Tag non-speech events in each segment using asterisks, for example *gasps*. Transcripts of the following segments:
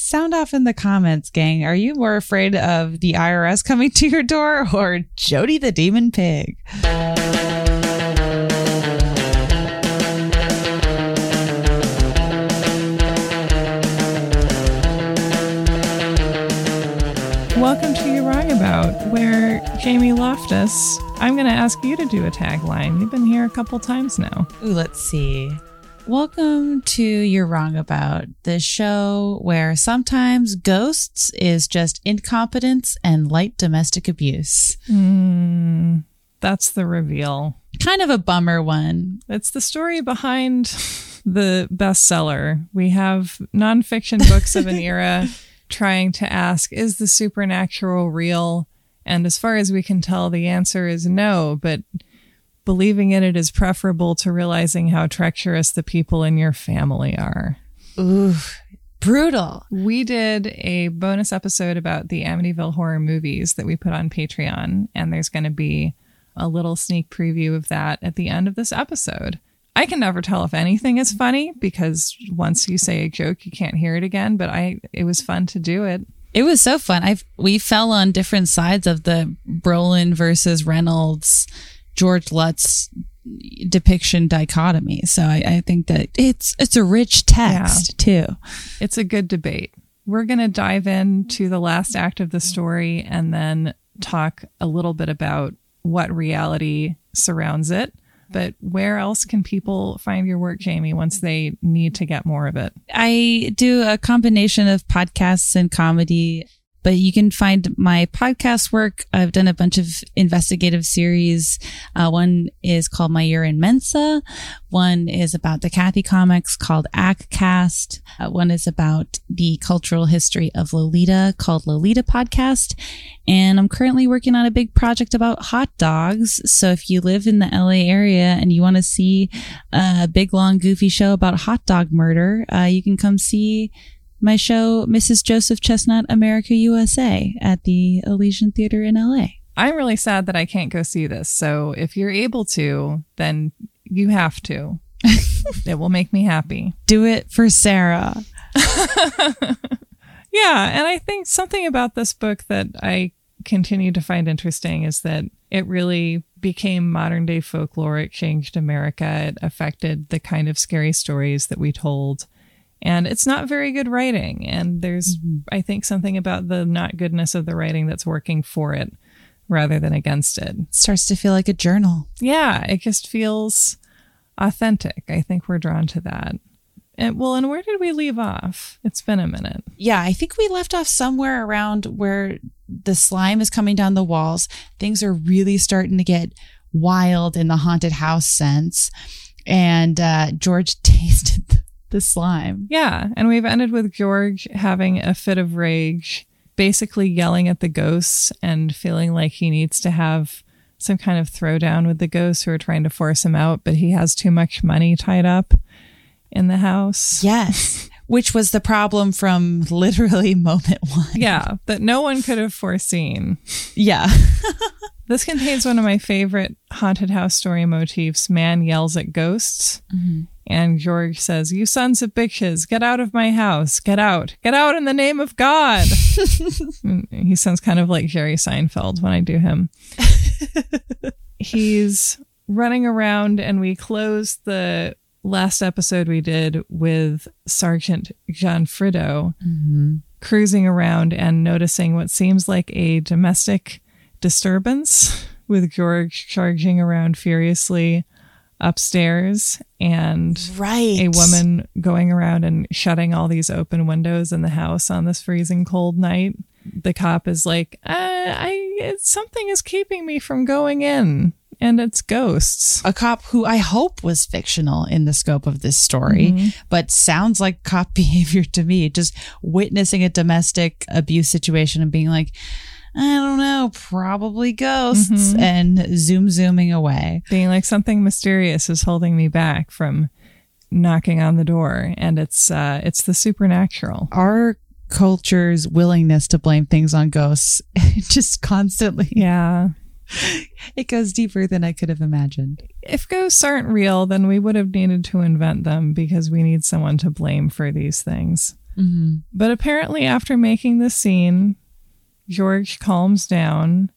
Sound off in the comments, gang. Are you more afraid of the IRS coming to your door or Jody the Demon Pig? Welcome to You're Wrong About, where Jamie Loftus, I'm going to ask you to do a tagline. You've been here a couple times now. Ooh, let's see. Welcome to You're Wrong About, the show where sometimes ghosts is just incompetence and light domestic abuse. Mm, that's the reveal. Kind of a bummer one. It's the story behind the bestseller. We have nonfiction books of an *laughs* era trying to ask, is the supernatural real? And as far as we can tell, the answer is no, but believing in it is preferable to realizing how treacherous the people in your family are. Ooh, brutal. We did a bonus episode about the Amityville horror movies that we put on Patreon, and there's going to be a little sneak preview of that at the end of this episode. I can never tell if anything is funny because once you say a joke, you can't hear it again. But I, it was fun to do it. It was so fun. I we fell on different sides of the Brolin versus Reynolds, George Lutz depiction dichotomy. So I, I think that it's it's a rich text yeah. too. It's a good debate. We're gonna dive into the last act of the story and then talk a little bit about what reality surrounds it but where else can people find your work, Jamie, once they need to get more of it? I do a combination of podcasts and comedy but you can find my podcast work. I've done a bunch of investigative series. Uh, one is called My Year in Mensa. One is about the Cathy comics called Aack Cast. Uh, one is about the cultural history of Lolita called Lolita Podcast. And I'm currently working on a big project about hot dogs. So if you live in the LA area and you want to see a big, long, goofy show about hot dog murder, uh, you can come see my show, Mrs. Joseph Chestnut America USA at the Elysian Theater in LA. I'm really sad that I can't go see this. So if you're able to, then you have to. *laughs* it will make me happy. Do it for Sarah. *laughs* yeah. And I think something about this book that I continue to find interesting is that it really became modern day folklore. It changed America. It affected the kind of scary stories that we told and it's not very good writing. And there's mm-hmm. i think something about the not goodness of the writing that's working for it rather than against it. it starts to feel like a journal. Yeah it just feels authentic. I think we're drawn to that. And, well and where did we leave off? It's been a minute. Yeah i think we left off somewhere around where the slime is coming down the walls. Things are really starting to get wild in the haunted house sense. And uh, george *laughs* tasted the slime. Yeah. And we've ended with George having a fit of rage, basically yelling at the ghosts and feeling like he needs to have some kind of throwdown with the ghosts who are trying to force him out, but he has too much money tied up in the house. Yes. Which was the problem from literally *laughs* moment one. Yeah, that no one could have foreseen. Yeah. *laughs* this contains one of my favorite haunted house story motifs man yells at ghosts. Mm-hmm. And George says, You sons of bitches, get out of my house. Get out. Get out in the name of God. *laughs* he sounds kind of like Jerry Seinfeld when I do him. *laughs* He's running around, and we close the last episode we did with Sergeant John Frido mm-hmm. cruising around and noticing what seems like a domestic disturbance with George charging around furiously upstairs and right. a woman going around and shutting all these open windows in the house on this freezing cold night. The cop is like, uh, I something is keeping me from going in and it's ghosts. A cop who I hope was fictional in the scope of this story, mm-hmm. but sounds like cop *laughs* behavior to me, just witnessing a domestic abuse situation and being like, I don't know, probably ghosts, mm-hmm. and zoom zooming away. Being like something mysterious is holding me back from knocking on the door, and it's uh, it's the supernatural. Our culture's willingness to blame things on ghosts *laughs* just constantly. Yeah. *laughs* It goes deeper than I could have imagined. If ghosts aren't real, then we would have needed to invent them because we need someone to blame for these things. Mm-hmm. But apparently, after making the scene, George calms down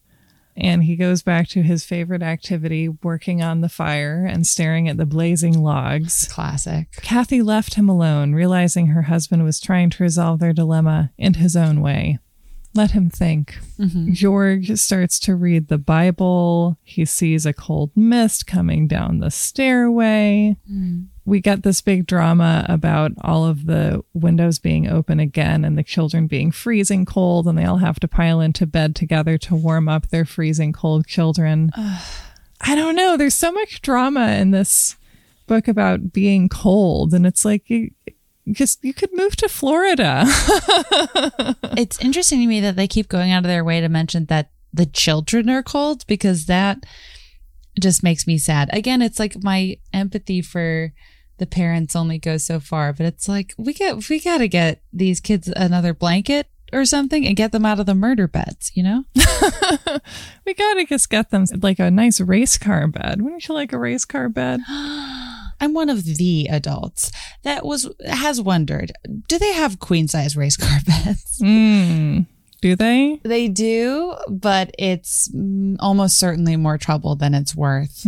and he goes back to his favorite activity, working on the fire and staring at the blazing logs. Classic. Kathy left him alone, realizing her husband was trying to resolve their dilemma in his own way. Let him think. Mm-hmm. George starts to read the Bible. He sees a cold mist coming down the stairway. We get this big drama about all of the windows being open again and the children being freezing cold, and they all have to pile into bed together to warm up their freezing cold children. I don't know. There's so much drama in this book about being cold, and it's like you, just you could move to Florida. *laughs* It's interesting to me that they keep going out of their way to mention that the children are cold because that just makes me sad. Again, it's like my empathy for the parents only goes so far, but it's like we get we got to get these kids another blanket or something and get them out of the murder beds, you know? *laughs* we gotta just get them like a nice race car bed. Wouldn't you like a race car bed? *gasps* *gasps* *gasps* I'm one of the adults that was has wondered, do they have queen size race *laughs* car beds? Mm, do they? They do, but it's mm, almost certainly more trouble than it's worth.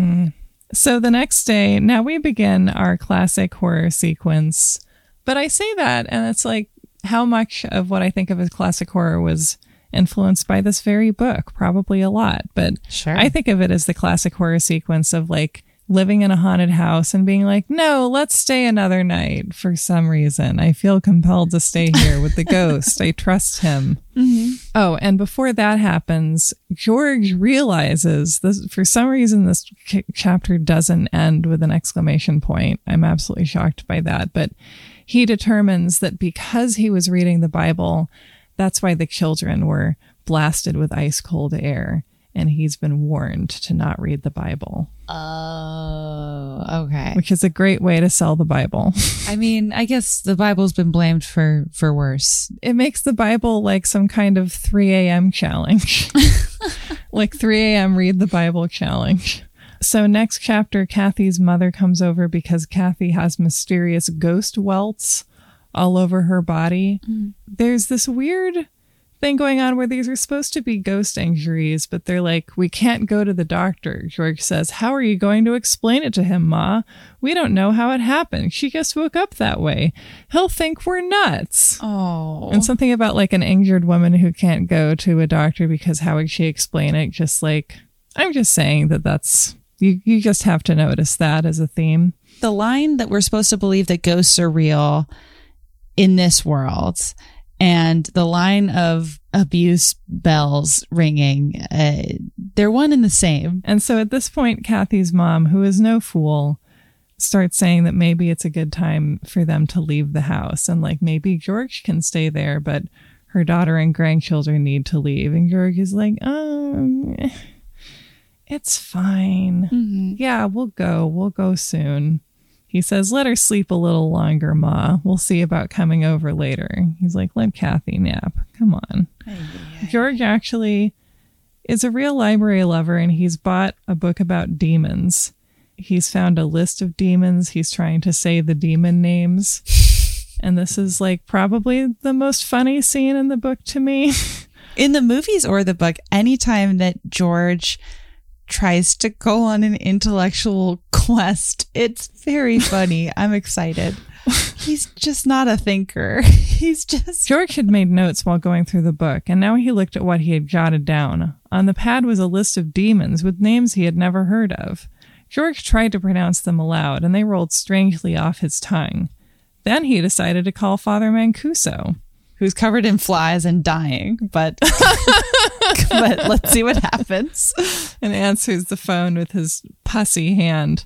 So the next day, now we begin our classic horror sequence. But I say that, and it's like how much of what I think of as classic horror was influenced by this very book? Probably a lot. But Sure. I think of it as the classic horror sequence of like living in a haunted house and being like, no, let's stay another night for some reason. I feel compelled to stay here with the *laughs* ghost. I trust him. Mm-hmm. Oh, and before that happens, George realizes this for some reason this ch- chapter doesn't end with an exclamation point. I'm absolutely shocked by that, but he determines that because he was reading the Bible, that's why the children were blasted with ice cold air and he's been warned to not read the Bible, Oh, okay. which is a great way to sell the Bible. *laughs* I mean, I guess the Bible's been blamed for for worse. it makes the Bible like some kind of 3 a.m. challenge. *laughs* like 3 a.m. read the Bible challenge. So, next chapter, Kathy's mother comes over because Kathy has mysterious ghost welts all over her body. Mm. There's this weird thing going on where these are supposed to be ghost injuries, but they're like, we can't go to the doctor. George says, How are you going to explain it to him, Ma? We don't know how it happened. She just woke up that way. He'll think we're nuts. Oh. And something about like an injured woman who can't go to a doctor because how would she explain it? Just like, I'm just saying that that's, you, you just have to notice that as a theme. the line that we're supposed to believe that ghosts are real in this world and the line of abuse bells ringing uh, they're one and the same And so at this point, Kathy's mom, who is no fool, starts saying that maybe it's a good time for them to leave the house and like maybe George can stay there, but her daughter and grandchildren need to leave. And George is like, um, it's fine. Yeah, we'll go. We'll go soon. He says, let her sleep a little longer, Ma. We'll see about coming over later. He's like, let Kathy nap. Come on. George actually is a real library lover and he's bought a book about demons. He's found a list of demons. He's trying to say the demon names. *laughs* And this is like probably the most funny scene in the book to me. *laughs* in the movies or the book anytime that george tries to go on an intellectual *laughs* quest it's very *laughs* funny i'm excited he's just not a thinker *laughs* he's just George had made notes while going through the book, and now he looked at what he had jotted down. On the pad was a list of demons with names he had never heard of. George tried to pronounce them aloud, and they rolled strangely off his tongue. Then he decided to call Father Mancuso. Who's covered in flies and dying but *laughs* but let's see what happens and answers the phone with his pussy hand.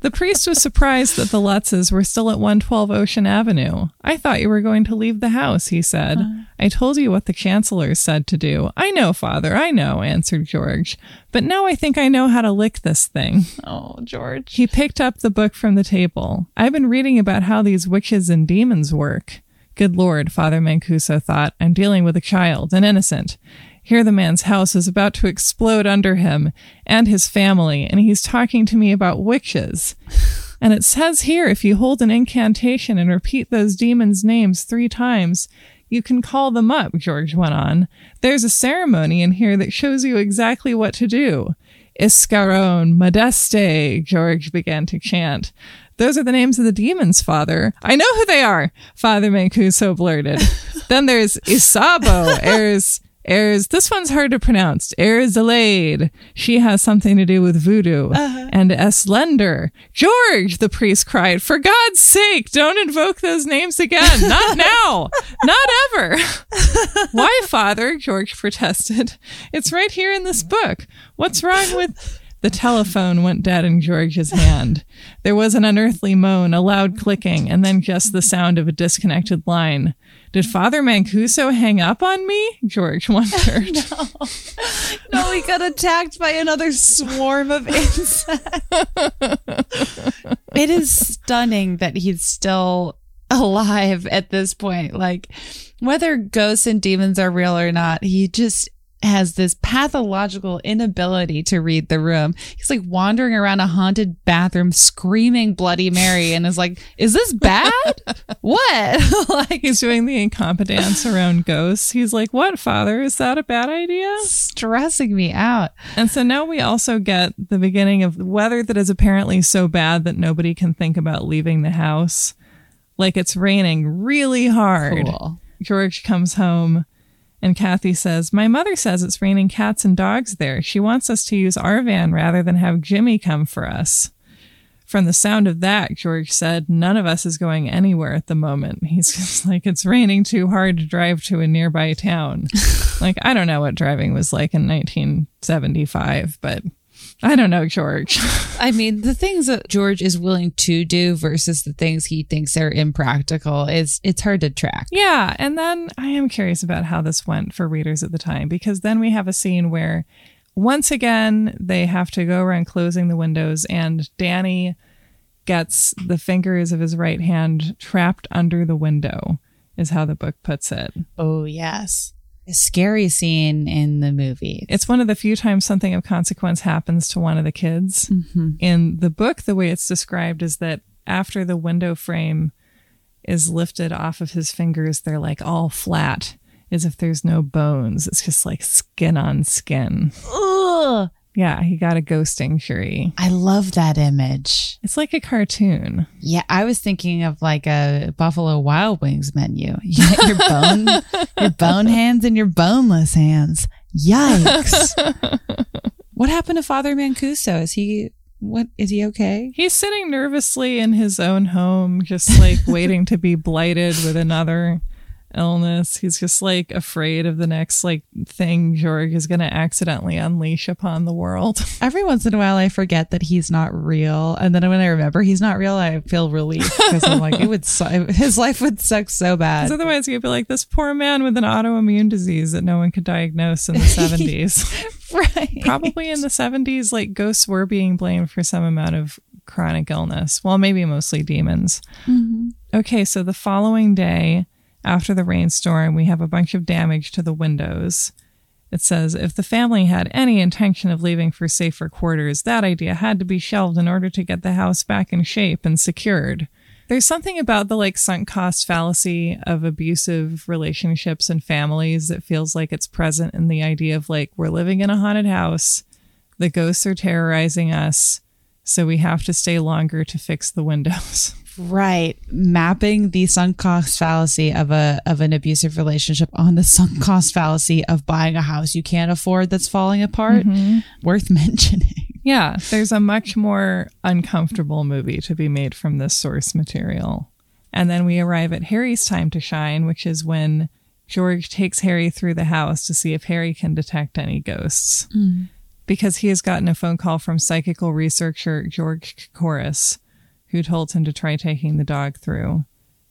the priest was surprised that the Lutzes were still at 112 Ocean Avenue. I thought you were going to leave the house, he said. I told you what the chancellor said to do. I know, father, I know, answered George. But now I think I know how to lick this thing. oh george He picked up the book from the table. I've been reading about how these witches and demons work. Good Lord, Father Mancuso thought, I'm dealing with a child, an innocent. Here the man's house is about to explode under him and his family, and he's talking to me about witches. *laughs* And it says here if you hold an incantation and repeat those demons' names three times, you can call them up, George went on. There's a ceremony in here that shows you exactly what to do. Iscaron, Modeste, George began to chant. Those are the names of the demons, Father. I know who they are, Father Mancuso blurted. *laughs* then there's Isabo, heirs Heirs, this one's hard to pronounce. Erzalade. She has something to do with voodoo. Uh-huh. And Eslender. George, the priest cried, for God's sake, don't invoke those names again. Not *laughs* now. Not ever. Why, father? George protested. It's right here in this book. What's wrong with. The telephone went dead in George's hand. There was an unearthly moan, a loud clicking, and then just the sound of a disconnected line. Did Father Mancuso hang up on me? George wondered. *laughs* no. no, he got attacked by another swarm of insects. it is stunning that he's still alive at this point. Like, whether ghosts and demons are real or not, he just has this pathological inability to read the room. He's like wandering around a haunted bathroom screaming Bloody Mary and is like, is this bad? what? *laughs* like he's doing the incompetence around ghosts. He's like, what, father? Is that a bad idea? Stressing me out. And so now we also get the beginning of weather that is apparently so bad that nobody can think about leaving the house. Like it's raining really hard. Cool. George comes home and Kathy says, My mother says it's raining cats and dogs there. She wants us to use our van rather than have Jimmy come for us. From the sound of that, George said, None of us is going anywhere at the moment. *laughs* He's just like, It's raining too hard to drive to a nearby town. *laughs* like, I don't know what driving was like in 1975, but I don't know, George. *laughs* I mean, the things that George is willing to do versus the things he thinks are impractical is it's hard to track. Yeah, and then I am curious about how this went for readers at the time because then we have a scene where once again they have to go around closing the windows and Danny gets the fingers of his right hand trapped under the window is how the book puts it. Oh, yes scary scene in the movie. It's one of the few times something of consequence happens to one of the kids. Mm-hmm. In the book, the way it's described is that after the window frame is lifted off of his fingers, they're like all flat, as if there's no bones. It's just like skin on skin. Ugh. Yeah, he got a ghosting Shuri. I love that image. It's like a cartoon. Yeah, I was thinking of like a Buffalo Wild Wings menu. *laughs* You your bone, your bone hands and your boneless hands. Yikes! *laughs* what happened to Father Mancuso? Is he what is he okay? He's sitting nervously in his own home, just like *laughs* waiting to be blighted with another illness. He's just like afraid of the next like thing George is going to accidentally unleash upon the world. *laughs* Every once in a while, I forget that he's not real, and then when I remember he's not real, I feel relief *laughs* because I'm like, it would su- his life would suck so bad. Otherwise, you'd be like this poor man with an autoimmune disease that no one could diagnose in the *laughs* seventies. right. Probably in the seventies, like ghosts were being blamed for some amount of chronic illness. Well, maybe mostly demons. Mm-hmm. Okay, so the following day after the rainstorm, we have a bunch of damage to the windows. It says if the family had any intention of leaving for safer quarters, that idea had to be shelved in order to get the house back in shape and secured. There's something about the like sunk cost fallacy of abusive relationships and families that feels like it's present in the idea of like we're living in a haunted house, the ghosts are terrorizing us, so we have to stay longer to fix the windows. *laughs* Right. Mapping the sunk cost fallacy of a of an abusive relationship on the sunk cost fallacy of buying a house you can't afford that's falling apart. Mm-hmm. Worth *laughs* mentioning. Yeah, there's a much more uncomfortable movie to be made from this source material. And then we arrive at Harry's time to shine, which is when George takes Harry through the house to see if Harry can detect any ghosts. Mm. Because he has gotten a phone call from psychical researcher George Kokoris who told him to try taking the dog through.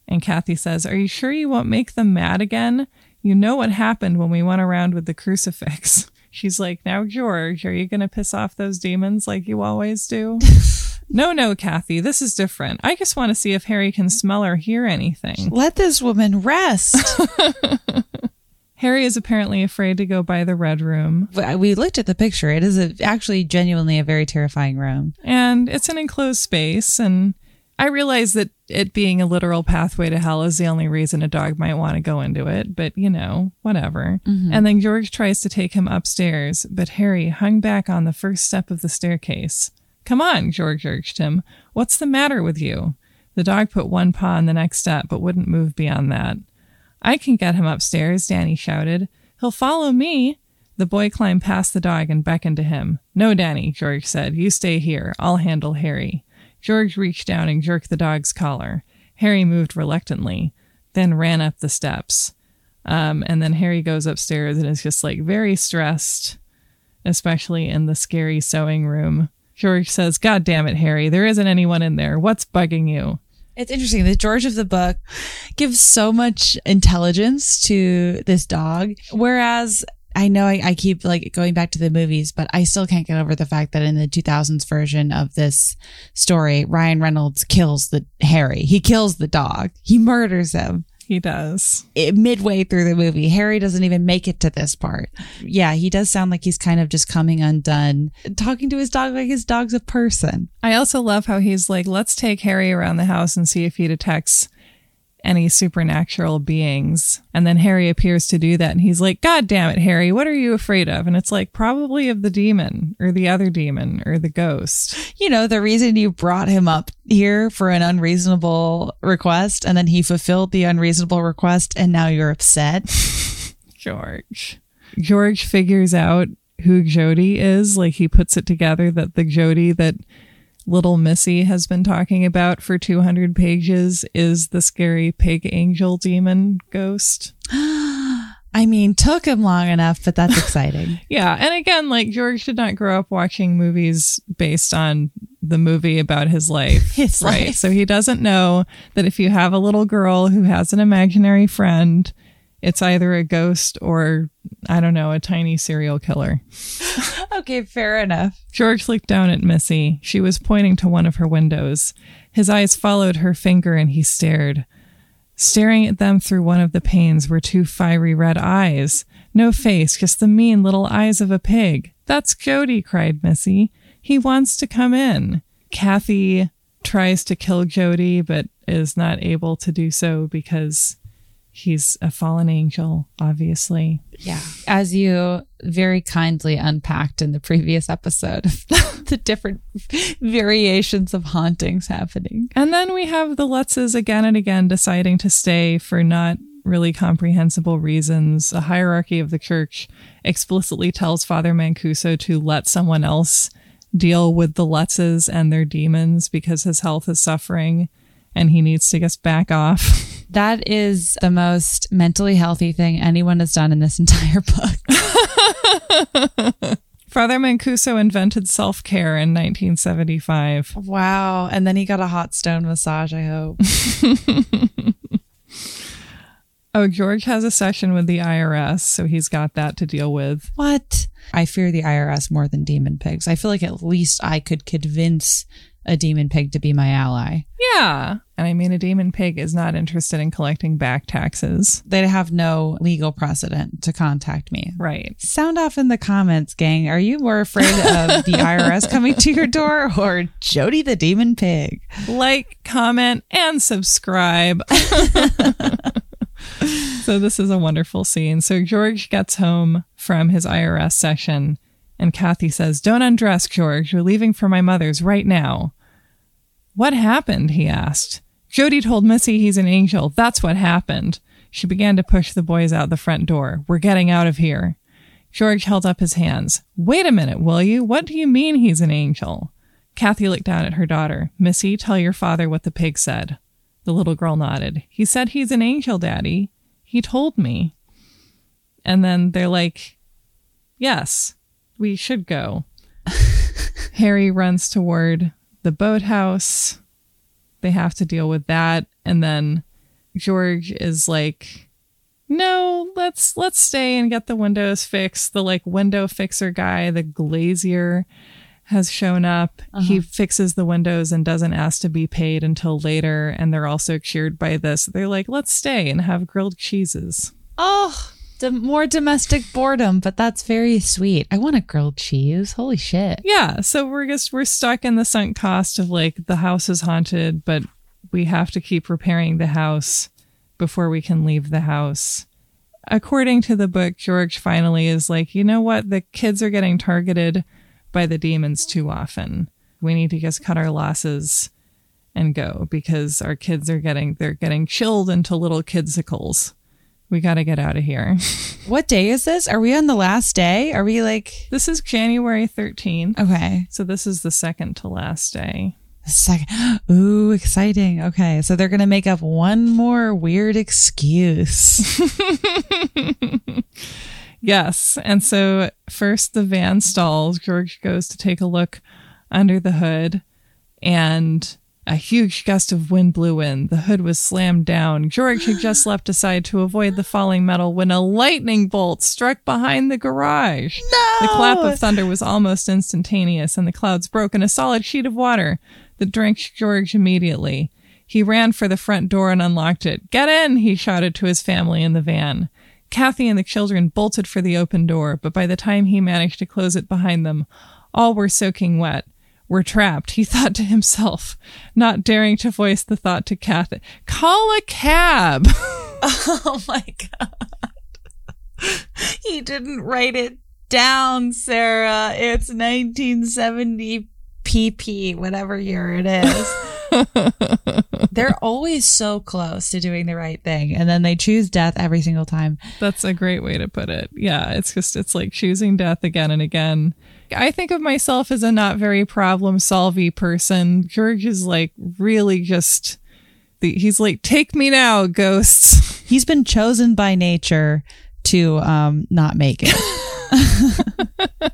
And Kathy says, Are you sure you won't make them mad again? You know what happened when we went around with the crucifix. *laughs* She's like, Now, George, are you going to piss off those demons like you always do? *laughs* no, no, Kathy, this is different. I just want to see if Harry can smell or hear anything. Let this woman rest. *laughs* Harry is apparently afraid to go by the red room. We looked at the picture. It is a, actually genuinely a very terrifying room. And it's an enclosed space, and I realize that it being a literal pathway to hell is the only reason a dog might want to go into it, but you know, whatever. Mhm. And then George tries to take him upstairs, but Harry hung back on the first step of the staircase. Come on, George urged him. What's the matter with you? The dog put one paw on the next step, but wouldn't move beyond that. I can get him upstairs, Danny shouted. He'll follow me. The boy climbed past the dog and beckoned to him. No, Danny, George said. You stay here. I'll handle Harry. George reached down and jerked the dog's collar. Harry moved reluctantly, then ran up the steps. Um, and then Harry goes upstairs and is just like very stressed, especially in the scary sewing room. George says, God damn it, Harry, there isn't anyone in there. What's bugging you? It's interesting. The George of the book gives so much intelligence to this dog. Whereas I know I, I keep like going back to the movies, but I still can't get over the fact that in the 2000s version of this story, Ryan Reynolds kills the Harry. He kills the dog. He murders him He does. it, midway through the movie. Harry doesn't even make it to this part. Yeah, he does sound like he's kind of just coming undone, talking to his dog like his dog's a person. I also love how he's like, let's take Harry around the house and see if he detects any supernatural beings. And then Harry appears to do that. And he's like, God damn it, Harry, what are you afraid of? And it's like, probably of the demon or the other demon or the ghost. you know, the reason you brought him up here for an unreasonable request and then he fulfilled the unreasonable request and now you're upset. *laughs* George. George figures out who Jody is. Like he puts it together that the Jody that little Missy has been talking about for 200 pages is the scary pig angel demon ghost. *gasps* I mean, took him long enough, but that's exciting. *laughs* Yeah. And again, like George did not grow up watching movies based on the movie about his life. *laughs* His right. life. So he doesn't know that if you have a little girl who has an imaginary friend, it's either a ghost or, I don't know, a tiny serial killer. *laughs* okay, fair enough. George looked down at Missy. She was pointing to one of her windows. His eyes followed her finger and he stared. Staring at them through one of the panes were two fiery red eyes. No face, just the mean little eyes of a pig. That's Jody, cried Missy. He wants to come in. Kathy tries to kill Jody, but is not able to do so because he's a fallen angel, obviously. Yeah. As you very kindly unpacked in the previous episode, the different variations of hauntings happening. And then we have the Lutzes again and again deciding to stay for not really comprehensible reasons. A hierarchy of the church explicitly tells Father Mancuso to let someone else deal with the Lutzes and their demons because his health is suffering and he needs to just back off. *laughs* That is the most mentally healthy thing anyone has done in this *laughs* entire book. *laughs* Father Mancuso invented self care in 1975. Wow. And then he got a hot stone massage, I hope. *laughs* Oh, George has a session with the IRS, so he's got that to deal with. What? I fear the IRS more than demon pigs. I feel like at least I could convince a demon pig to be my ally. Yeah. And I mean, a demon pig is not interested in collecting back taxes. They'd have no legal precedent to contact me. Right. Sound off in the comments, gang. Are you more afraid of *laughs* the IRS coming to your door or Jody the demon pig? Like, comment, and subscribe. *laughs* so, this is a wonderful scene. So, George gets home from his IRS session, and Kathy says, Don't undress, George. You're leaving for my mother's right now. What happened? he asked. Jody told Missy he's an angel. That's what happened. She began to push the boys out the front door. We're getting out of here. George held up his hands. Wait a minute, will you? What do you mean he's an angel? Kathy looked down at her daughter. Missy, tell your father what the pig said. The little girl nodded. He said he's an angel, Daddy. He told me. And then they're like, Yes, we should go. *laughs* Harry runs toward the boathouse. They have to deal with that. And then George is like, no, let's let's stay and get the windows fixed. The like window fixer guy, the glazier, has shown up. He uh-huh. fixes the windows and doesn't ask to be paid until later. And they're also cheered by this. They're like, let's stay and have grilled cheeses. Oh, the more domestic boredom, but that's very sweet. I want a grilled cheese. Holy shit. Yeah, so we're just we're stuck in the sunk cost of like the house is haunted, but we have to keep repairing the house before we can leave the house. According to the book, George finally is like, you know what? The kids are getting targeted by the demons too often. We need to just cut our losses and go because our kids are getting they're getting chilled into little kidsicles. We got to get out of here. *laughs* What day is this? Are we on the last day? Are we like This is January 13th. okay? So this is the second to last day. Second, *gasps* ooh, exciting. Okay, so they're gonna make up one more weird excuse. *laughs* Yes. And so first the van stalls. George goes to take a look under the hood and a huge gust of wind blew in. The hood was slammed down. George had just leapt aside to avoid the falling metal when a lightning bolt struck behind the garage. no, The clap of thunder was almost instantaneous, and the clouds broke in a solid sheet of water that drenched George immediately. He ran for the front door and unlocked it. Get in, he shouted to his family in the van. Kathy and the children bolted for the open door, but by the time he managed to close it behind them, all were soaking wet. We're trapped, he *laughs* thought to himself, not daring to voice the thought to Kathy. Call a cab! *laughs* Oh my god, he didn't write it down, Sarah. It's 1970 PP, whatever year it is. *laughs* They're always so close to doing the right thing, and then they choose death every single time. That's a great way to put it. Yeah, it's just it's like choosing death again and again. I think of myself as a not very problem solvy person. George is like really just the, he's like take me now, ghosts. *laughs* He's been chosen by nature to um, not make it. *laughs*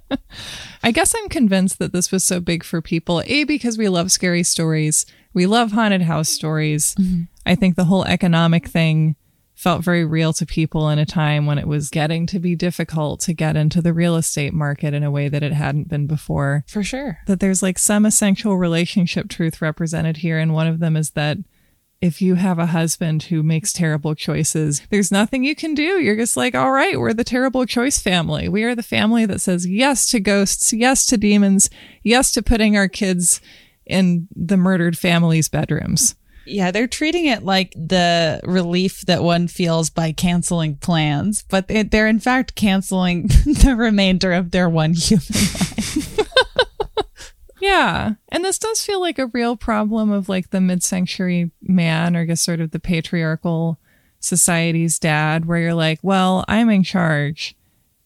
I guess I'm convinced that this was so big for people. A because we love scary stories. We love haunted house stories. I think the whole economic thing felt very real to people in a time when it was getting to be difficult to get into the real estate market in a way that it hadn't been before. For sure. that there's like some essential relationship truth represented here. And one of them is that if you have a husband who makes terrible choices, there's nothing you can do. You're just like, all right, we're the terrible choice family. We are the family that says yes to ghosts, yes to demons, yes to putting our kids in the murdered family's bedrooms. Yeah, they're treating it like the relief that one feels by canceling plans, but they- they're in fact canceling *laughs* the remainder of their one human life. *laughs* Yeah. And this does feel like a real problem of like the mid century man or guess sort of the patriarchal society's dad, where you're like, well, I'm in charge.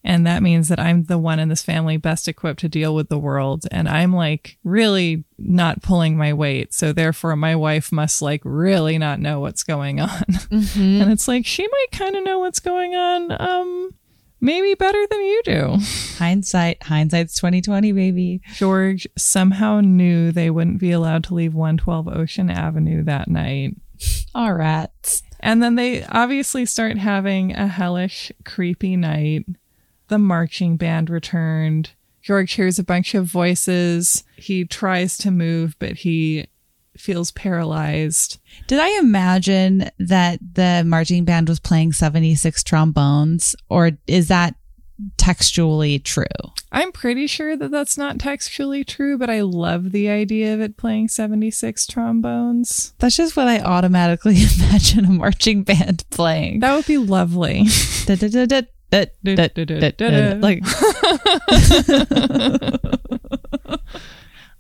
And that means that I'm the one in this family best equipped to deal with the world. And I'm like really not pulling my weight. So therefore, my wife must like really not know what's going on. *laughs* And it's like, she might kind of know what's going on. Um, maybe better than you do. Hindsight, hindsight's 2020, baby. George somehow knew they wouldn't be allowed to leave 112 Ocean Avenue that night. All rats. And then they obviously start having a hellish, creepy night. The marching band returned. George hears a bunch of voices. He tries to move, but he feels paralyzed. Did I imagine that the marching band was playing 76 trombones, or is that textually true? I'm pretty sure that that's not textually true, but I love the idea of it playing 76 trombones. That's just what I automatically *laughs* imagine a marching band playing. That would be lovely. Da-da-da-da-da-da-da-da. Uh, like, *laughs* *laughs*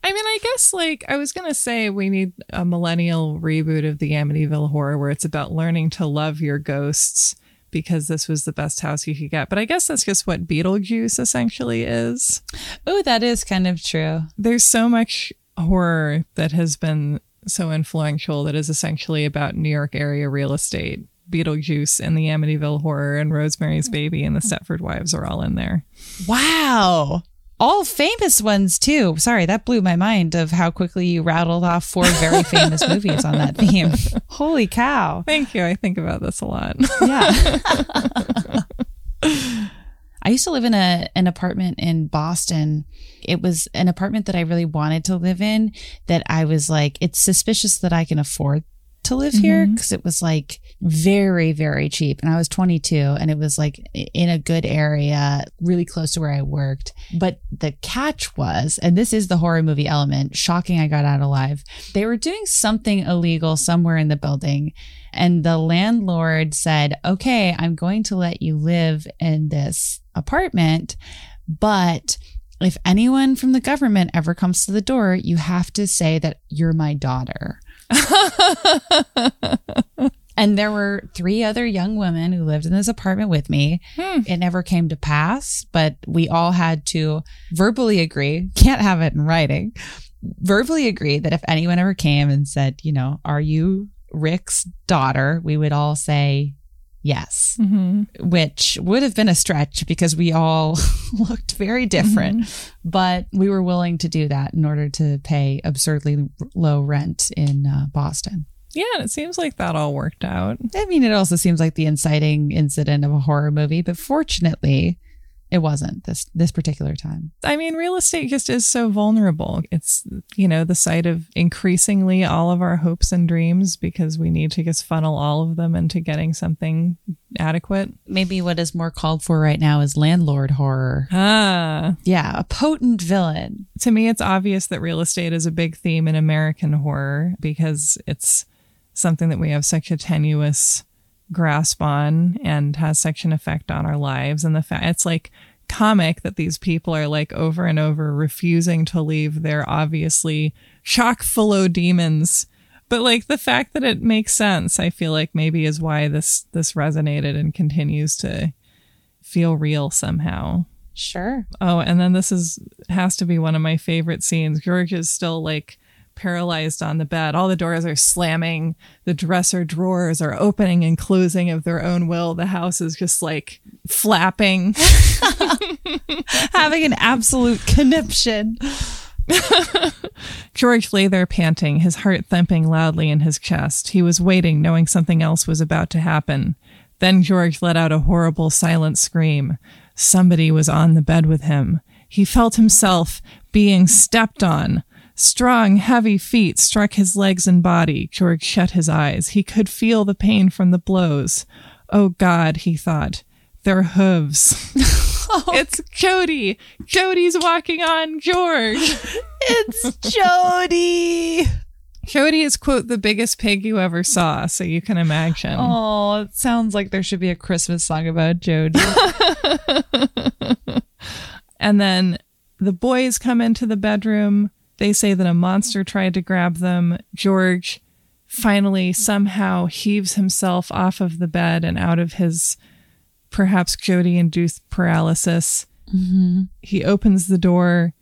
I mean, I guess like I was gonna say we need a millennial reboot of the Amityville horror where it's about learning to love your ghosts because this was the best house you could get. But I guess that's just what Beetlejuice essentially is. oh, that is kind of true. There's so much horror that has been so influential that is essentially about New York area real estate. Beetlejuice and the Amityville horror and Rosemary's mm. Baby and the Stepford Wives are all in there. Wow. All famous ones too. Sorry, that blew my mind of how quickly you rattled off four very famous *laughs* movies on that theme. *laughs* Holy cow. Thank you. I think about this a lot. Yeah. *laughs* I used to live in a an apartment in Boston. It was an apartment that I really wanted to live in that I was like it's suspicious that I can afford to live here mm-hmm. because it was like very, very cheap. And I was 22 and it was like in a good area, really close to where I worked. But the catch was, and this is the horror movie element, shocking I got out alive. They were doing something illegal somewhere in the building. And the landlord said, okay, I'm going to let you live in this apartment, but if anyone from the government ever comes to the door, you have to say that you're my daughter. *laughs* and there were three other young women who lived in this apartment with me. Hmm. It never came to pass, but we all had to verbally agree, can't have it in writing, verbally agree that if anyone ever came and said, you know, are you Rick's daughter? We would all say yes, hmm which would have been a stretch because we all *laughs* looked very different, but we were willing to do that in order to pay absurdly low rent in uh, Boston. Yeah, and it seems like that all worked out. I mean, it also seems like the inciting incident of a horror movie, but fortunately, it wasn't this this particular time. I mean, real estate just is so vulnerable. It's, you know, the site of increasingly all of our hopes and dreams because we need to just funnel all of them into getting something adequate. Maybe what is more called for right now is landlord horror. Ah, Yeah, a potent villain. to me, it's obvious that real estate is a big theme in American horror because it's something that we have such a tenuous grasp on and has such an effect on our lives. And the fact it's like comic that these people are like over and over refusing to leave their obviously shock full of demons. But like the fact that it makes sense, I feel like maybe is why this this resonated and continues to feel real somehow. Sure. Oh, and then this is has to be one of my favorite scenes. George is still like paralyzed on the bed. All the doors are slamming. The dresser drawers are opening and closing of their own will. The house is just like flapping. *laughs* Having an absolute conniption. *laughs* George lay there panting, his heart thumping loudly in his chest. He was waiting, knowing something else was about to happen. Then George let out a horrible, silent scream. Somebody was on the bed with him. He felt himself being stepped on. Strong, heavy feet struck his legs and body. George shut his eyes. He could feel the pain from the blows. Oh God, he thought. Their hooves. *laughs* Oh it's Jody. Jody's walking on George. *laughs* It's Jody. Jody is, quote, the biggest pig you ever saw, so you can imagine. Oh, it sounds like there should be a Christmas song about Jody. *laughs* And then the boys come into the bedroom. They say that a monster tried to grab them. George finally somehow heaves himself off of the bed and out of his perhaps Jody induced paralysis. Mm-hmm. He opens the door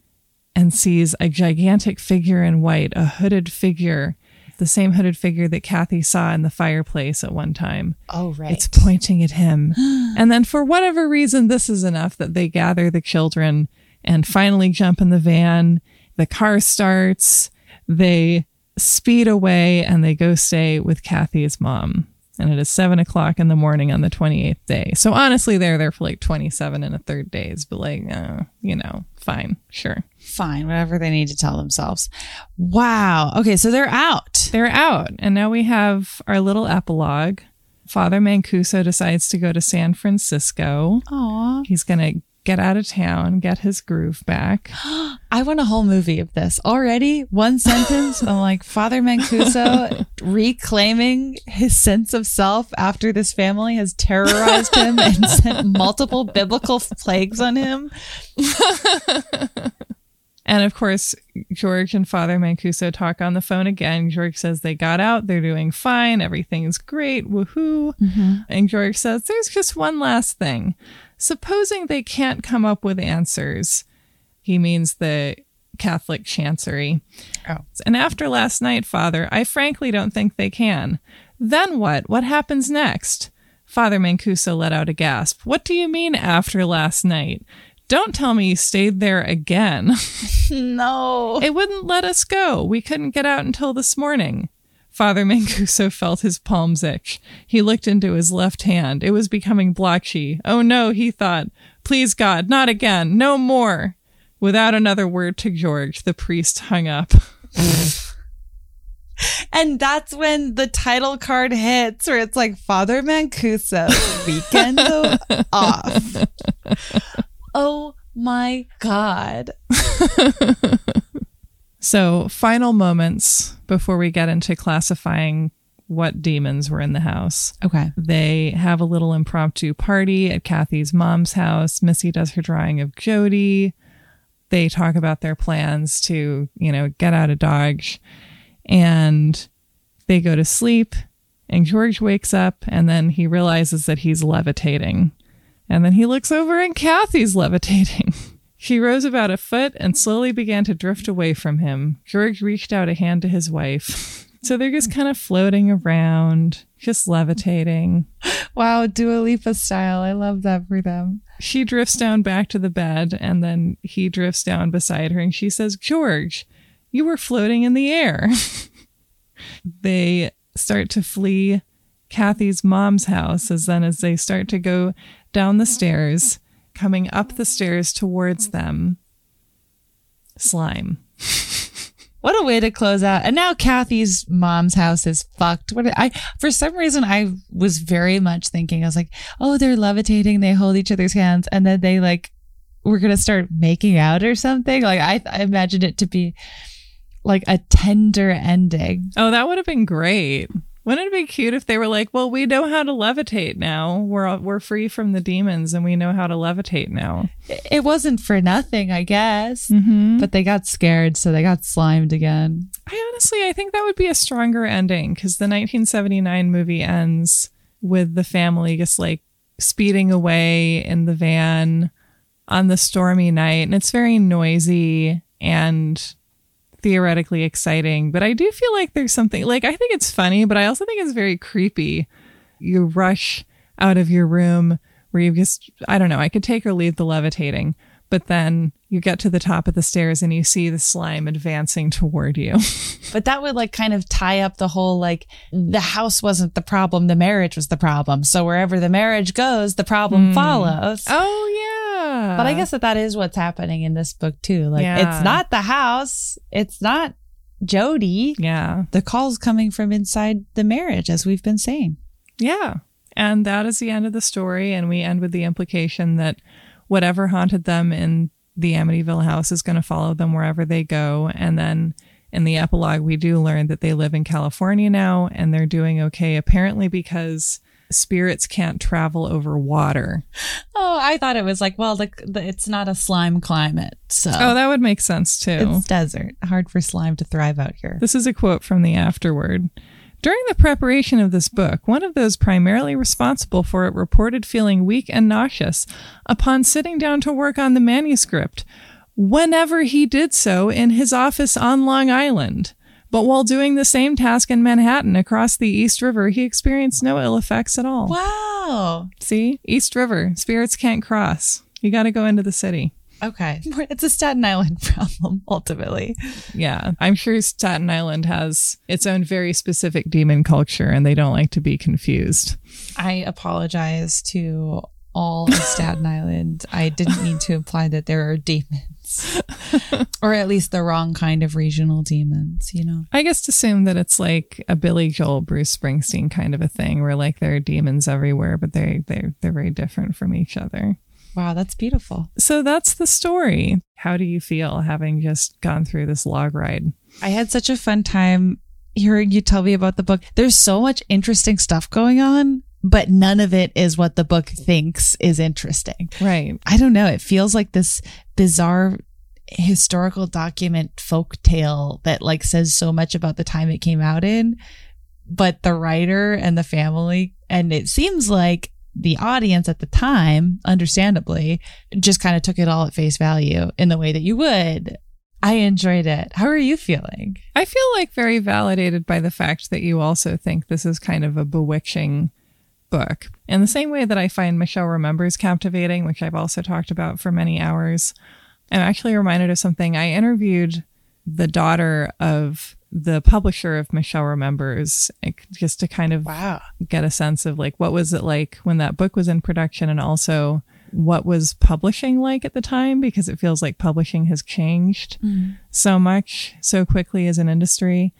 and sees a gigantic figure in white, a hooded figure, the same hooded figure that Kathy saw in the fireplace at one time. oh, right. It's pointing at him. *gasps* and then, for whatever reason, this is enough that they gather the children and finally jump in the van. The car starts. They speed away and they go stay with Kathy's mom. And it is seven o'clock in the morning on the 28th day. So honestly, they're there for like 27 and a third days, but like, uh, you know, fine, sure. Fine, whatever they need to tell themselves. Wow. Okay, so they're out. They're out. And now we have our little epilogue. Father Mancuso decides to go to San Francisco. Aw. He's going to get out of town, get his groove back. *gasps* I want a whole movie of this already. One *laughs* sentence. I'm like Father Mancuso *laughs* reclaiming his sense of self after this family has terrorized him and *laughs* sent multiple biblical plagues on him. And of course, George and Father Mancuso talk on the phone again. George says they got out, they're doing fine, everything's great, woohoo. Mm-hmm. And George says, There's just one last thing. Supposing they can't come up with answers, he means the Catholic chancery. Oh. And after last night, Father, I frankly don't think they can. Then what? What happens next? Father Mancuso let out a gasp. What do you mean after last night? Don't tell me you stayed there again. *laughs* No. It wouldn't let us go. We couldn't get out until this morning. Father Mancuso *laughs* felt his palms itch. He looked into his left hand. It was becoming blotchy. Oh no, he thought. Please God, not again. No more. Without another word to George, the priest hung up. *laughs* And that's when the title card hits, where it's like Father Mancuso, weekend *laughs* off. Oh my God. So, final moments before we get into classifying what demons were in the house. Okay. They have a little impromptu party at Kathy's mom's house. Missy does her drawing of Jody. They talk about their plans to, you know, get out of Dodge. And they go to sleep. And George wakes up and then he realizes that he's levitating. And then he looks over and Kathy's levitating. *laughs* She rose about a foot and slowly began to drift away from him. George reached out a hand to his wife. *laughs* So they're just kind of floating around, just levitating. Wow, Dua Lipa style. I love that for them. She drifts down back to the bed and then he drifts down beside her and she says, George, you were floating in the air. *laughs* they start to flee Kathy's mom's house as then as they start to go down the stairs, coming up the stairs towards them, slime. *laughs* What a way to close out. And now Kathy's mom's house is fucked. What I for some reason I was very much thinking I was like, "Oh, they're levitating, they hold each other's hands and then they like we're going to start making out or something." Like I, I imagined it to be like a tender ending. Oh, that would have been great. Wouldn't it be cute if they were like, "Well, we know how to levitate now. We're we're free from the demons, and we know how to levitate now." It wasn't for nothing, I guess. Mm-hmm. But they got scared, so they got slimed again. I honestly, I think that would be a stronger ending because the 1979 movie ends with the family just like speeding away in the van on the stormy night, and it's very noisy and theoretically exciting, but I do feel like there's something like I think it's funny, but I also think it's very creepy. You rush out of your room where you just I don't know, I could take or leave the levitating, but then you get to the top of the stairs and you see the slime advancing toward you. *laughs* But that would like kind of tie up the whole like the house wasn't the problem, the marriage was the problem. So wherever the marriage goes, the problem hmm. follows. oh yeah. But I guess that that is what's happening in this book too. Like Yeah. it's not the house, it's not Jody. yeah. The call's coming from inside the marriage, as we've been saying. Yeah. And that is the end of the story. And we end with the implication that whatever haunted them in the Amityville house is going to follow them wherever they go. And then in the epilogue, we do learn that they live in California now and they're doing okay, apparently because spirits can't travel over water. Oh, I thought it was like, well, the, the, it's not a slime climate, so Oh, that would make sense too. it's desert. Hard for slime to thrive out here. This is a quote from the afterword. During the preparation of this book, one of those primarily responsible for it reported feeling weak and nauseous upon sitting down to work on the manuscript, whenever he did so in his office on Long Island. But while doing the same task in Manhattan across the East River, he experienced no ill effects at all. Wow. See? East River. Spirits can't cross. You got to go into the city. Okay. *laughs* It's a Staten Island *laughs* problem, ultimately. Yeah, I'm sure Staten Island has its own very specific demon culture and they don't like to be confused. I apologize to all of *laughs* Staten Island. I didn't mean to imply that there are demons, *laughs* or at least the wrong kind of regional demons, you know? I just assume that it's like a Billy Joel, Bruce Springsteen kind of a thing where like there are demons everywhere, but they they they're very different from each other. Wow, that's beautiful. So that's the story. How do you feel having just gone through this log ride? I had such a fun time hearing you tell me about the book. There's so much interesting stuff going on, but none of it is what the book thinks is interesting. Right. I don't know. It feels like this bizarre historical document folk tale that like says so much about the time it came out in, but the writer and the family, and it seems like the audience at the time, understandably, just kind of took it all at face value in the way that you would. I enjoyed it. How are you feeling? I feel like very validated by the fact that you also think this is kind of a bewitching book. In the same way that I find Michelle Remembers captivating, which I've also talked about for many hours, I'm actually reminded of something. I interviewed the daughter of the publisher of Michelle Remembers just to kind of Wow. get a sense of like what was it like when that book was in production and also what was publishing like at the time because it feels like publishing has changed mm. so much so quickly as an industry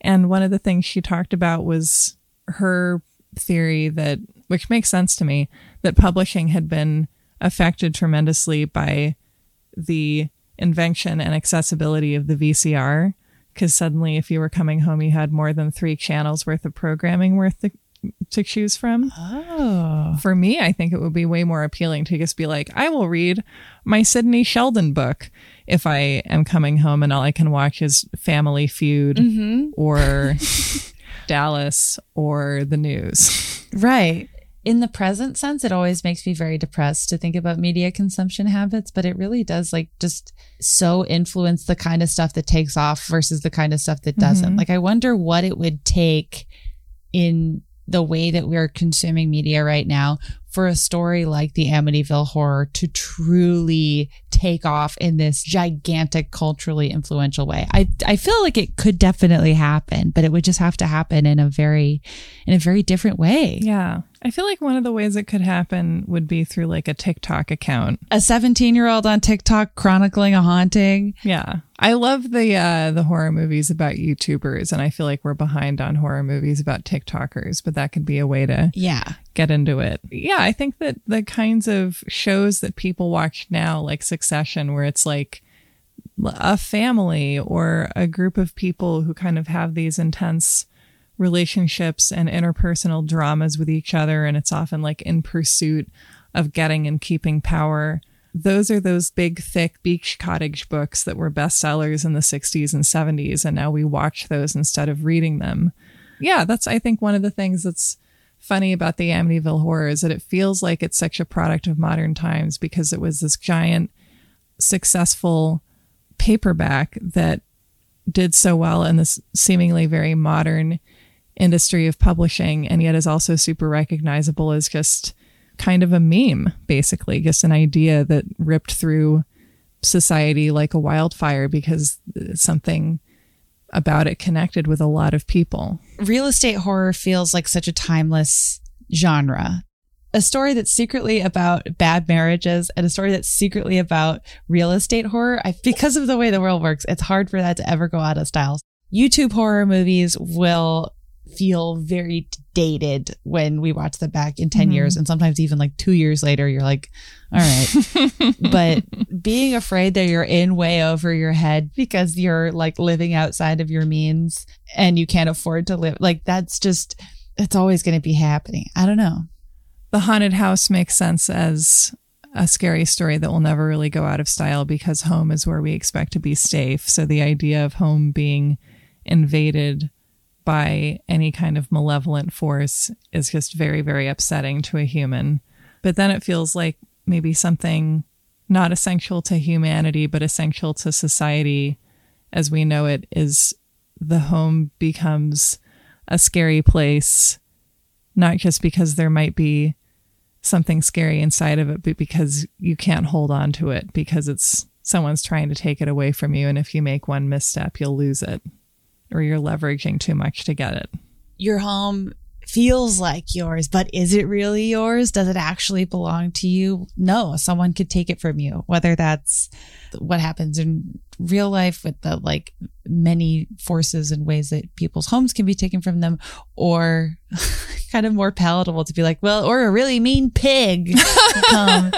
And one of the things she talked about was her theory that, which makes sense to me, that publishing had been affected tremendously by the invention and accessibility of the VCR. Because suddenly, if you were coming home, you had more than three channels worth of programming worth to, to choose from. Oh. For me, I think it would be way more appealing to just be like, I will read my Sidney Sheldon book if I am coming home and all I can watch is Family Feud Mm-hmm. or *laughs* Dallas or the news. Right. In the present sense, it always makes me very depressed to think about media consumption habits, but it really does like just so influence the kind of stuff that takes off versus the kind of stuff that doesn't. Mhm. Like, I wonder what it would take in the way that we're consuming media right now for a story like the Amityville horror to truly take off in this gigantic culturally influential way. I I feel like it could definitely happen, but it would just have to happen in a very in a very different way. Yeah. I feel like one of the ways it could happen would be through like a TikTok account. A 17-year-old on TikTok chronicling a haunting. Yeah. I love the uh the horror movies about YouTubers and I feel like we're behind on horror movies about TikTokers, but that could be a way to Yeah. Get into it. Yeah, I think that the kinds of shows that people watch now, like Succession, where it's like a family or a group of people who kind of have these intense relationships and interpersonal dramas with each other, and it's often like in pursuit of getting and keeping power. Those are those big, thick beach cottage books that were bestsellers in the 60s and 70s, and now we watch those instead of reading them. Yeah, that's, I think, one of the things that's funny about the Amityville horror is that it feels like it's such a product of modern times because it was this giant, successful paperback that did so well in this seemingly very modern industry of publishing and yet is also super recognizable as just kind of a meme, basically, just an idea that ripped through society like a wildfire because something about it connected with a lot of people. Real estate horror feels like such a timeless genre. A story that's secretly about bad marriages and a story that's secretly about real estate horror. I, because of the way the world works, it's hard for that to ever go out of style. YouTube horror movies will feel very dated when we watch them back in 10 Mhm. years and sometimes even like two years later you're like all right *laughs* but being afraid that you're in way over your head because you're like living outside of your means and you can't afford to live like that's just it's always going to be happening i don't know the haunted house makes sense as a scary story that will never really go out of style because home is where we expect to be safe. So the idea of home being invaded by any kind of malevolent force is just very, very upsetting to a human. But then it feels like maybe something not essential to humanity, but essential to society as we know it is the home becomes a scary place, not just because there might be something scary inside of it, but because you can't hold on to it because it's someone's trying to take it away from you. And if you make one misstep, you'll lose it or you're leveraging too much to get it. your home feels like yours, but is it really yours? Does it actually belong to you? No, someone could take it from you, whether that's what happens in real life with the like many forces and ways that people's homes can be taken from them, or *laughs* kind of more palatable to be like, well, or a really mean pig come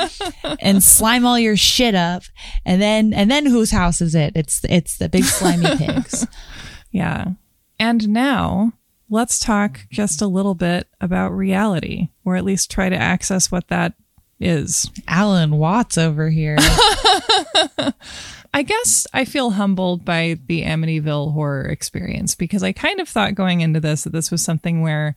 and slime all your shit up. And then, and then whose house is it? It's, it's the big slimy pigs. *laughs* Yeah. And now let's talk just a little bit about reality, or at least try to access what that is. Alan Watts over here. *laughs* I guess I feel humbled by the Amityville horror experience because I kind of thought going into this that this was something where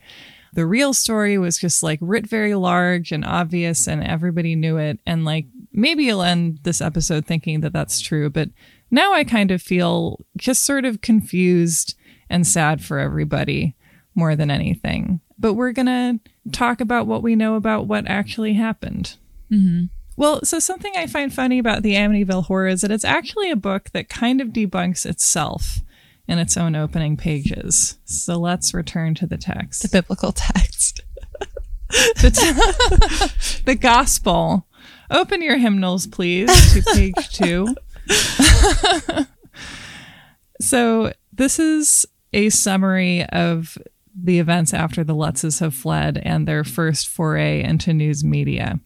the real story was just like writ very large and obvious and everybody knew it. And like maybe you'll end this episode thinking that that's true, but now I kind of feel just sort of confused and sad for everybody more than anything. But we're going to talk about what we know about what actually happened. Mm-hmm. Well, so something I find funny about the Amityville Horror is that it's actually a book that kind of debunks itself in its own opening pages. So let's return to the text. the biblical *laughs* text. the, t- *laughs* the gospel. Open your hymnals, please, to page two. *laughs* so this is a summary of the events after the Lutzes have fled and their first foray into news media.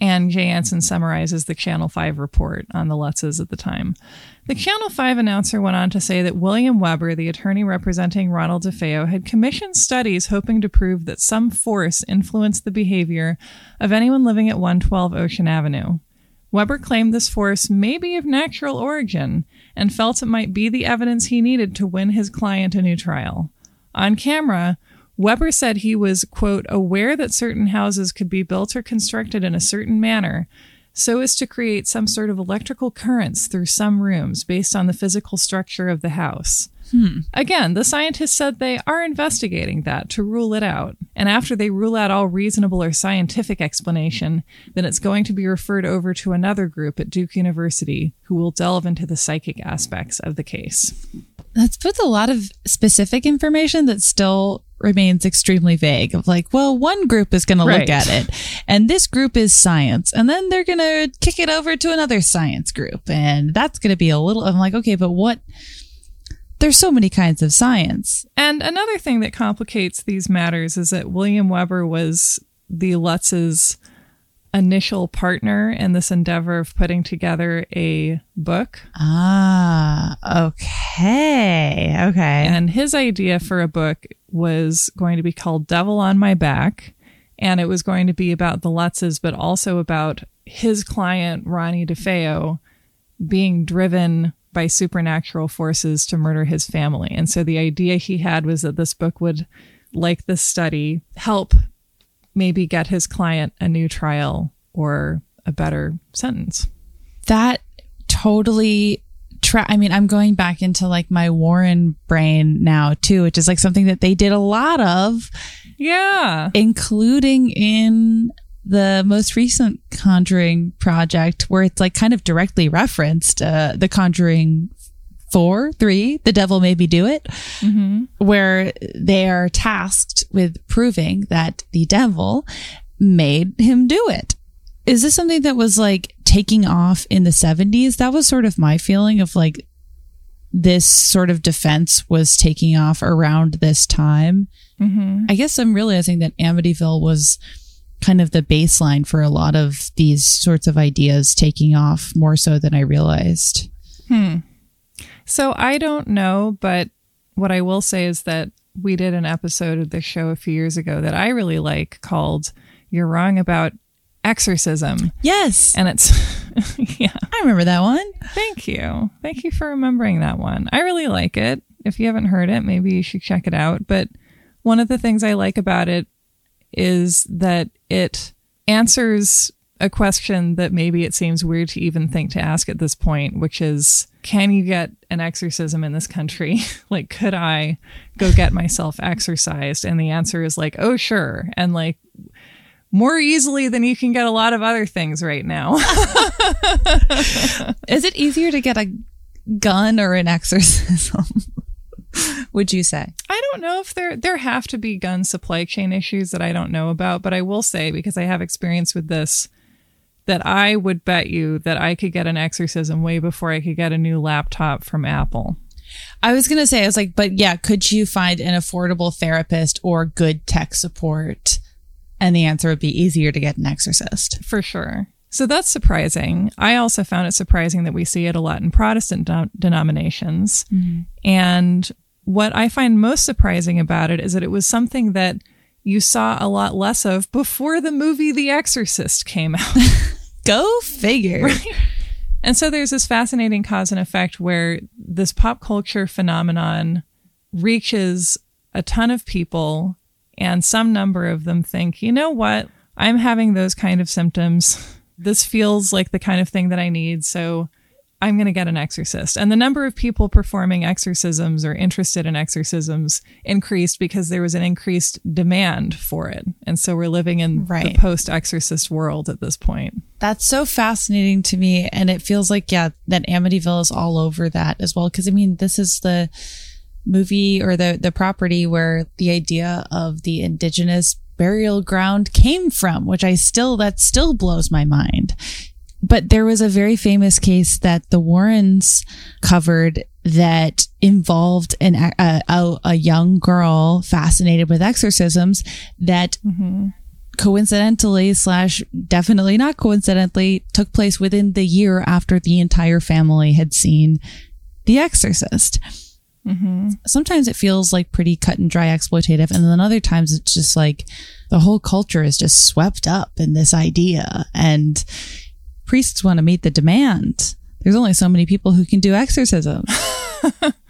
And Jay Anson summarizes the Channel 5 report on the Lutzes at the time. The Channel 5 announcer went on to say that William Weber, the attorney representing Ronald DeFeo, had commissioned studies hoping to prove that some force influenced the behavior of anyone living at 112 Ocean Avenue. Weber claimed this force may be of natural origin and felt it might be the evidence he needed to win his client a new trial. On camera, Weber said he was, quote, aware that certain houses could be built or constructed in a certain manner so as to create some sort of electrical currents through some rooms based on the physical structure of the house. Hmm. Again, the scientists said they are investigating that to rule it out. And after they rule out all reasonable or scientific explanation, then it's going to be referred over to another group at Duke University who will delve into the psychic aspects of the case. That's both a lot of specific information that still remains extremely vague of like, well, one group is going right. to look at it and this group is science. And then they're going to kick it over to another science group. And that's going to be a little, I'm like, okay, but what? There's so many kinds of science. And another thing that complicates these matters is that William Weber was the Lutz's initial partner in this endeavor of putting together a book. Ah, okay. Okay. And his idea for a book was going to be called Devil on My Back. And it was going to be about the Lutzes, but also about his client, Ronnie DeFeo, being driven by supernatural forces to murder his family. And so the idea he had was that this book would, like this study, help maybe get his client a new trial or a better sentence. That totally tra- I mean, I'm going back into like my Warren brain now too, which is like something that they did a lot of. Yeah. Including in the most recent Conjuring project where it's like kind of directly referenced, uh, the Conjuring four, three, the devil made me do it, mm-hmm. where they are tasked with proving that the devil made him do it. Is this something that was like taking off in the 70s? That was sort of my feeling of like this sort of defense was taking off around this time. Mm-hmm. I guess I'm realizing that Amityville was kind of the baseline for a lot of these sorts of ideas taking off more so than I realized. Hmm. So I don't know, but what I will say is that we did an episode of the show a few years ago that I really like called You're Wrong About Exorcism. Yes. And it's, *laughs* yeah. I remember that one. Thank you. Thank you for remembering that one. I really like it. If you haven't heard it, maybe you should check it out. But one of the things I like about it is that it answers a question that maybe it seems weird to even think to ask at this point, which is can you get an exorcism in this country? *laughs* like, could I go get myself exorcised? And the answer is like, oh, sure. And like, more easily than you can get a lot of other things right now. *laughs* is it easier to get a gun or an exorcism? *laughs* *laughs* would you say? I don't know if there there have to be gun supply chain issues that I don't know about, but I will say because I have experience with this that I would bet you that I could get an exorcism way before I could get a new laptop from Apple. I was going to say I was like, but yeah, could you find an affordable therapist or good tech support? And the answer would be easier to get an exorcist. For sure. So that's surprising. I also found it surprising that we see it a lot in Protestant de- denominations. Mm-hmm. And what I find most surprising about it is that it was something that you saw a lot less of before the movie The Exorcist came out. *laughs* Go figure. Right? And so there's this fascinating cause and effect where this pop culture phenomenon reaches a ton of people, and some number of them think, you know what? I'm having those kind of symptoms. This feels like the kind of thing that I need. So I'm going to get an exorcist. And the number of people performing exorcisms or interested in exorcisms increased because there was an increased demand for it. And so we're living in right. the post exorcist world at this point. That's so fascinating to me. And it feels like, yeah, that Amityville is all over that as well. Cause I mean, this is the movie or the, the property where the idea of the indigenous burial ground came from, which I still, that still blows my mind But there was a very famous case that the Warrens covered that involved an, a, a, a young girl fascinated with exorcisms that Mm-hmm. coincidentally slash definitely not coincidentally took place within the year after the entire family had seen The Exorcist. Mm-hmm. Sometimes it feels like pretty cut and dry exploitative, and then other times it's just like the whole culture is just swept up in this idea, and priests want to meet the demand. There's only so many people who can do exorcisms. *laughs*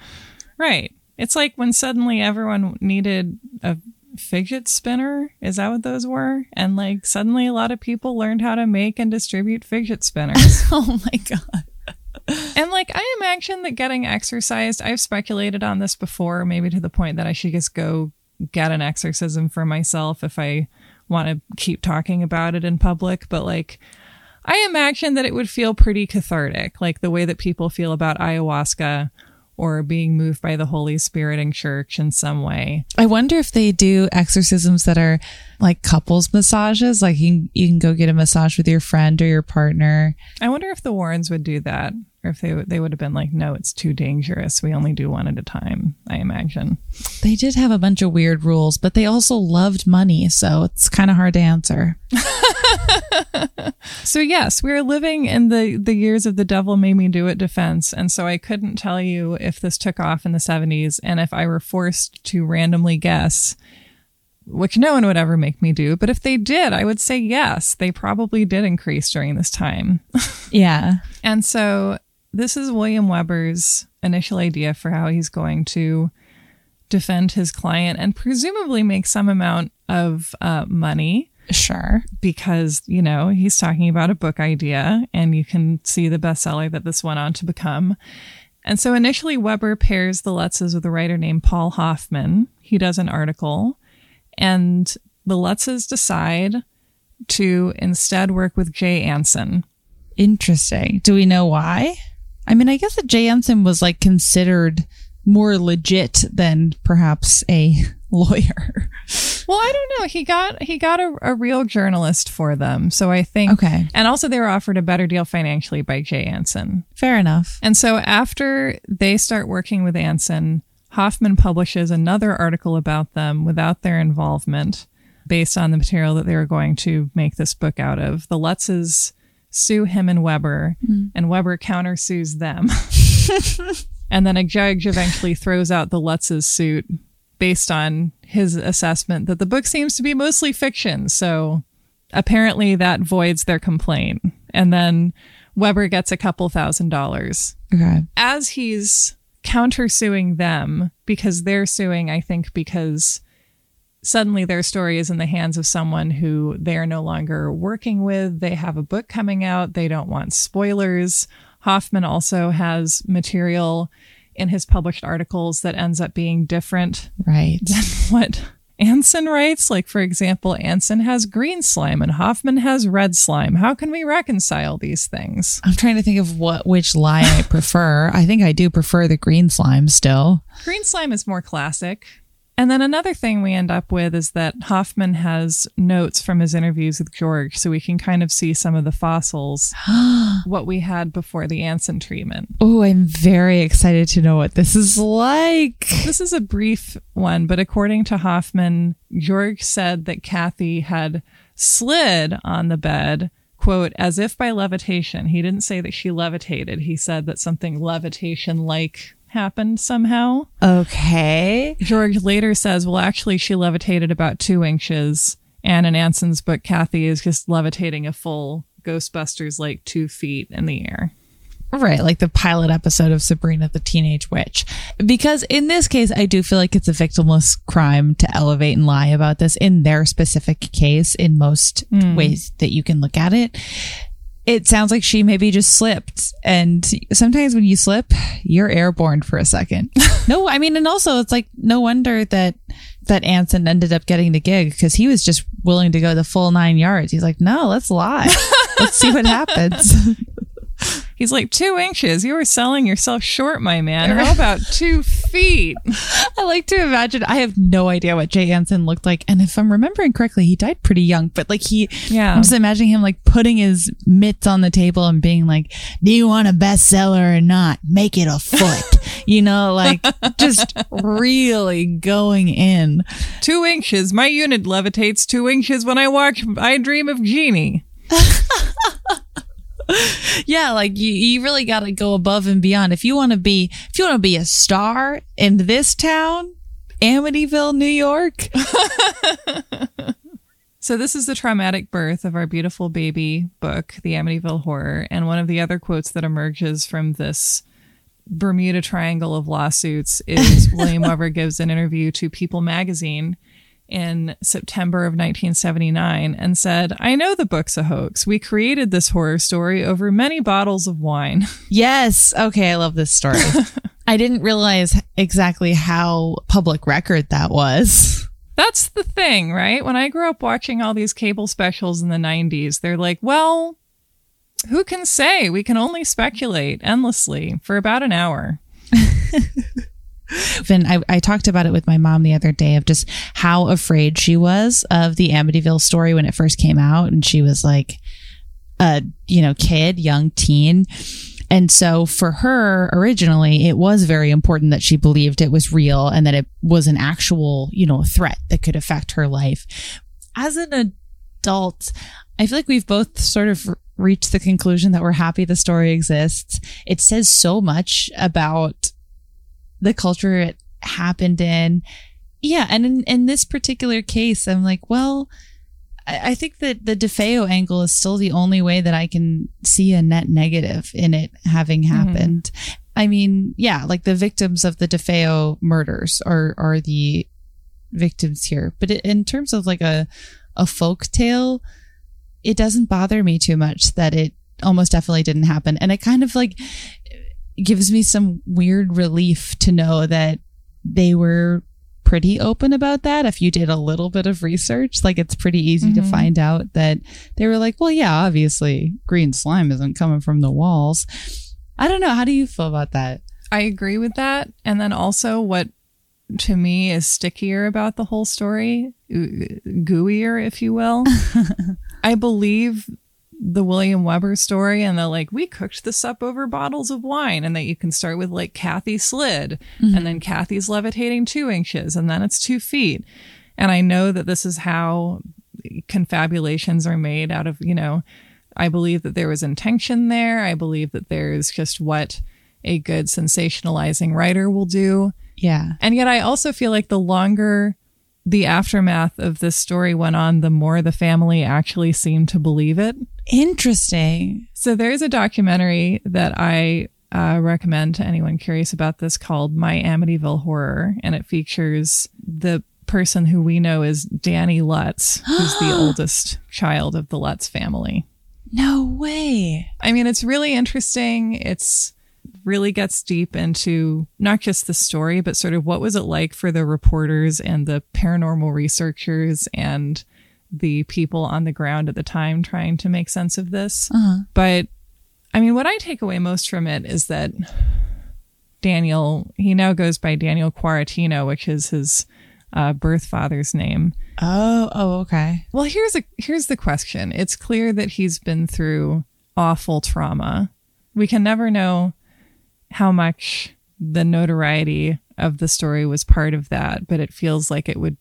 Right. It's like when suddenly everyone needed a fidget spinner. Is that what those were? And like suddenly a lot of people learned how to make and distribute fidget spinners. *laughs* oh my god! and like I imagine that getting exercised, I've speculated on this before, maybe to the point that I should just go get an exorcism for myself if I want to keep talking about it in public. But like, I imagine that it would feel pretty cathartic, like the way that people feel about ayahuasca or being moved by the Holy Spirit in church in some way. I wonder if they do exorcisms that are like couples massages. Like you can, you can go get a massage with your friend or your partner. I wonder if the Warrens would do that, or if they would- they would have been like, "No, it's too dangerous. We only do one at a time." I imagine. They did have a bunch of weird rules, but they also loved money, so it's kind of hard to answer. *laughs* So yes, we're living in the the years of the devil made me do it defense, and so I couldn't tell you if this took off in the 70s and if I were forced to randomly guess, which no one would ever make me do, but if they did, I would say yes, they probably did increase during this time. *laughs* Yeah. And so this is William Weber's initial idea for how he's going to defend his client and presumably make some amount of uh, money Sure. because you know he's talking about a book idea and you can see the bestseller that this went on to become and so initially weber pairs the lutzes with a writer named paul hoffman he does an article and the lutzes decide to instead work with jay anson Interesting. Do we know why? I mean, I guess that Jay Anson was like considered more legit than perhaps a *laughs* lawyer. well i don't know he got he got a, a real journalist for them so i think Okay. and also they were offered a better deal financially by jay anson Fair enough. And so after they start working with Anson, Hoffman publishes another article about them without their involvement based on the material that they were going to make this book out of. The Lutzes sue him and Weber, mm. and Weber countersues them. *laughs* *laughs* and then a judge eventually throws out the Lutzes suit based on his assessment that the book seems to be mostly fiction. So apparently that voids their complaint. And then Weber gets a couple thousand dollars Okay. as he's countersuing them because they're suing, I think, because suddenly their story is in the hands of someone who they are no longer working with. They have a book coming out. They don't want spoilers. Hoffman also has material in his published articles that ends up being different Right. *laughs* what Anson writes. Like, for example, Anson has green slime and Hoffman has red slime. How can we reconcile these things? I'm trying to think of what which lie I *laughs* prefer. I think I do prefer the green slime still. Green slime is more classic. And then another thing we end up with is that Hoffman has notes from his interviews with George, so we can kind of see some of the fossils, *gasps* what we had before the Anson treatment. Oh, I'm very excited to know what this is like. This is a brief one, but according to Hoffman, George said that Kathy had slid on the bed, quote, as if by levitation. He didn't say that she levitated. He said that something levitation like happened somehow. Okay. George later says, well, actually, she levitated about two inches. And in Anson's book, Kathy is just levitating a full Ghostbusters like two feet in the air. Right, like the pilot episode of Sabrina the Teenage Witch. Because in this case, I do feel like it's a victimless crime to elevate and lie about this in their specific case in most hmm. ways that you can look at it. It sounds like she maybe just slipped. And sometimes when you slip, you're airborne for a second. *laughs* no, I mean, and also it's like no wonder that that Anson ended up getting the gig because he was just willing to go the full nine yards. He's like, no, let's lie. *laughs* let's see what happens. *laughs* He's like, two inches. You were selling yourself short, my man. How *laughs* about two feet? I like to imagine. I have no idea what Jay Anson looked like, and if I'm remembering correctly, he died pretty young. But like he, Yeah. I'm just imagining him like putting his mitts on the table and being like, "Do you want a bestseller or not? Make it a foot." *laughs* you know, like just really going in. Two inches. My unit levitates two inches when I watch I Dream of Jeannie. *laughs* *laughs* Yeah, like you, you really got to go above and beyond. If you want to be, if you want to be a star in this town, Amityville, New York. *laughs* So this is the traumatic birth of our beautiful baby book, The Amityville Horror, and one of the other quotes that emerges from this Bermuda Triangle of lawsuits is *laughs* William Weber gives an interview to People magazine in September of 1979 and said, "I know the book's a hoax. We created this horror story over many bottles of wine." *laughs* Yes. Okay. I love this story. *laughs* I didn't realize exactly how public record that was. That's the thing, right? When I grew up watching all these cable specials in the 90s, they're like, well, who can say? We can only speculate endlessly for about an hour. *laughs* I, I talked about it with my mom the other day of just how afraid she was of the Amityville story when it first came out, and she was like a you know kid, young teen. And so for her originally, it was very important that she believed it was real and that it was an actual, you know, threat that could affect her life. As an adult, I feel like we've both sort of reached the conclusion that we're happy the story exists. It says so much about the culture it happened in. Yeah. And in, in this particular case, I'm like, well, I I think that the DeFeo angle is still the only way that I can see a net negative in it having mm-hmm. happened. I mean, yeah, like the victims of the DeFeo murders are are the victims here, but in terms of like a a folk tale, it doesn't bother me too much that it almost definitely didn't happen, and it kind of like gives me some weird relief to know that they were pretty open about that if you did a little bit of research like it's pretty easy to Mhm. find out that they were like well yeah obviously green slime isn't coming from the walls i don't know how do you feel about that I agree with that. And then also, what to me is stickier about the whole story, gooier, if you will. *laughs* I believe the William Weber story and the like, we cooked this up over bottles of wine, and that you can start with like Kathy slid, and mm-hmm. then Kathy's levitating two inches, and then it's two feet. And I know that this is how confabulations are made out of, you know, I believe that there was intention there. I believe that there's just what a good sensationalizing writer will do. yeah And yet I also feel like the longer the aftermath of this story went on, the more the family actually seemed to believe it. Interesting So there's a documentary that I uh, recommend to anyone curious about this called My Amityville Horror, and it features the person who we know is Danny Lutz, who's the *gasps* oldest child of the Lutz family. no way I mean, it's really interesting. It's really gets deep into not just the story, but sort of what was it like for the reporters and the paranormal researchers and the people on the ground at the time trying to make sense of this. uh-huh But I mean, what I take away most from it is that Daniel, he now goes by Daniel Quaratino, which is his uh, birth father's name. oh oh okay Well, here's a here's the question. It's clear that he's been through awful trauma. We can never know how much the notoriety of the story was part of that, but it feels like it would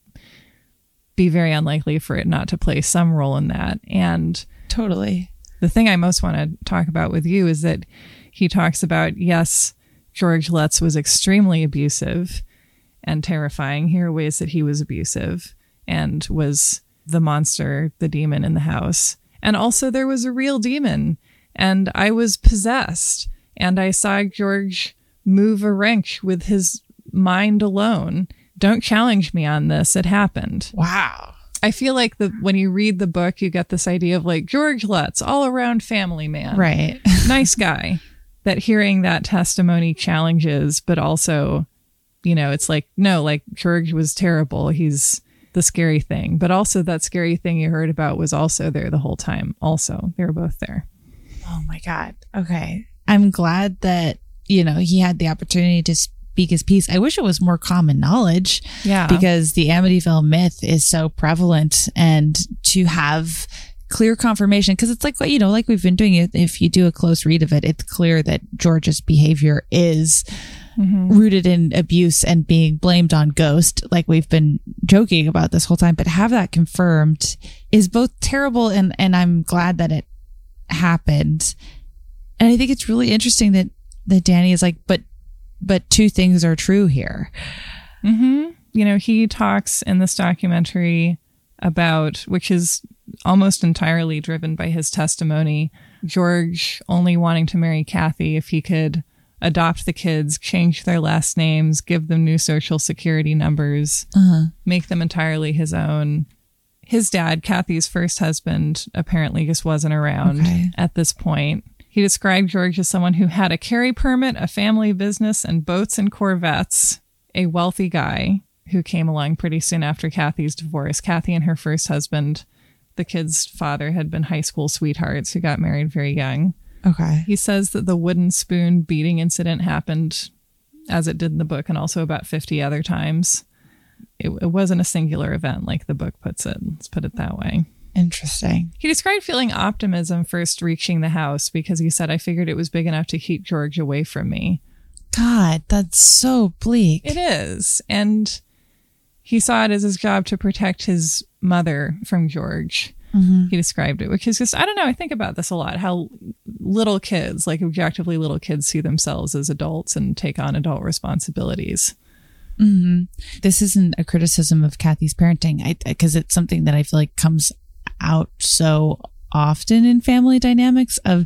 be very unlikely for it not to play some role in that. And totally the thing I most want to talk about with you is that he talks about yes, George Lutz was extremely abusive and terrifying. Here are ways that he was abusive and was the monster, the demon in the house. And also, there was a real demon, and I was possessed, and I saw George move a wrench with his mind alone. Don't challenge me on this. It happened. wow I feel like the when you read the book, you get this idea of like George Lutz, all around family man, right *laughs* nice guy. That hearing that testimony challenges, but also, you know, it's like no, like George was terrible. He's the scary thing, but also that scary thing you heard about was also there the whole time. Also, they were both there. Oh my God. Okay. I'm glad that, you know, he had the opportunity to his piece. I wish it was more common knowledge. Yeah. Because the Amityville myth is so prevalent and to have clear confirmation because it's like you know like we've been doing it if you do a close read of it it's clear that george's behavior is mm-hmm. rooted in abuse and being blamed on ghost like we've been joking about this whole time but have that confirmed is both terrible and and i'm glad that it happened and i think it's really interesting that that danny is like but but two things are true here mm-hmm. you know he talks in this documentary about which is almost entirely driven by his testimony. George only wanting to marry Kathy if he could adopt the kids, change their last names, give them new social security numbers, uh-huh. make them entirely his own. His dad, Kathy's first husband, apparently just wasn't around okay. at this point. He described George as someone who had a carry permit, a family business, and boats and Corvettes, a wealthy guy who came along pretty soon after Kathy's divorce. Kathy and her first husband the kid's father had been high school sweethearts who got married very young. Okay. He says that the wooden spoon beating incident happened as it did in the book and also about 50 other times. It, it wasn't a singular event like the book puts it. Let's put it that way. Interesting. He described feeling optimism first reaching the house because he said, I figured it was big enough to keep George away from me. God, that's so bleak. It is. And he saw it as his job to protect his mother from George. Mm-hmm. He described it, which is just, I don't know, I think about this a lot how little kids, like objectively little kids, see themselves as adults and take on adult responsibilities. Mm-hmm. This isn't a criticism of Kathy's parenting because it's something that I feel like comes out so often in family dynamics of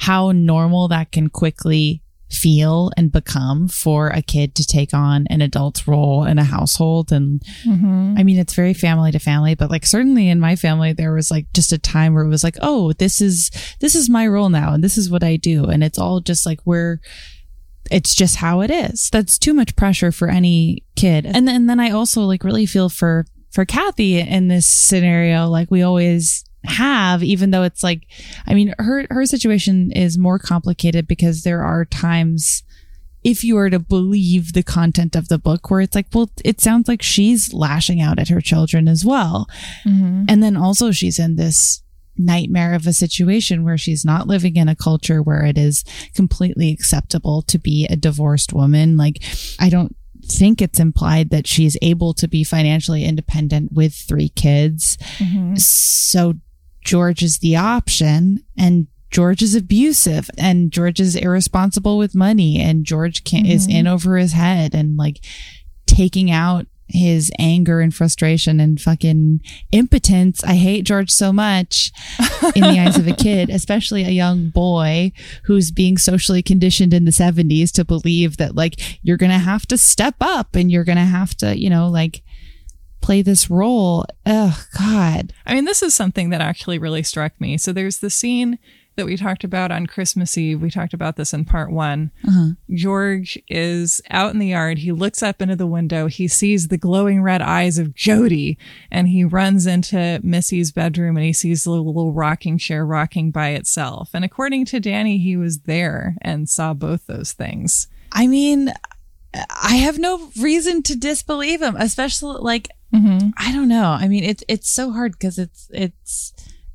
how normal that can quickly feel and become for a kid to take on an adult's role in a household. And mm-hmm. I mean, it's very family to family, but like certainly in my family, there was like just a time where it was like, oh, this is, this is my role now. And this is what I do. And it's all just like we're, it's just how it is. That's too much pressure for any kid. And then, and then I also like really feel for, for Kathy in this scenario. Like we always have, even though it's like, I mean, her, her situation is more complicated because there are times, if you were to believe the content of the book, where it's like, well, it sounds like she's lashing out at her children as well. Mm-hmm. And then also she's in this nightmare of a situation where she's not living in a culture where it is completely acceptable to be a divorced woman. Like, I don't think it's implied that she's able to be financially independent with three kids. Mm-hmm. So George is the option and George is abusive and George is irresponsible with money and George mm-hmm. is in over his head and like taking out his anger and frustration and fucking impotence. I hate George so much in the eyes of a kid, *laughs* especially a young boy who's being socially conditioned in the 70s to believe that like you're going to have to step up and you're going to have to, you know, like play this role. Oh God. I mean, this is something that actually really struck me. So there's the scene that we talked about on Christmas Eve. We talked about this in part one. Uh-huh. George is out in the yard. He looks up into the window. He sees the glowing red eyes of Jody and he runs into Missy's bedroom and he sees the little rocking chair rocking by itself. And according to Danny, he was there and saw both those things. I mean, I have no reason to disbelieve him, especially like Mm-hmm. I don't know. I mean, it's it's so hard because it's it's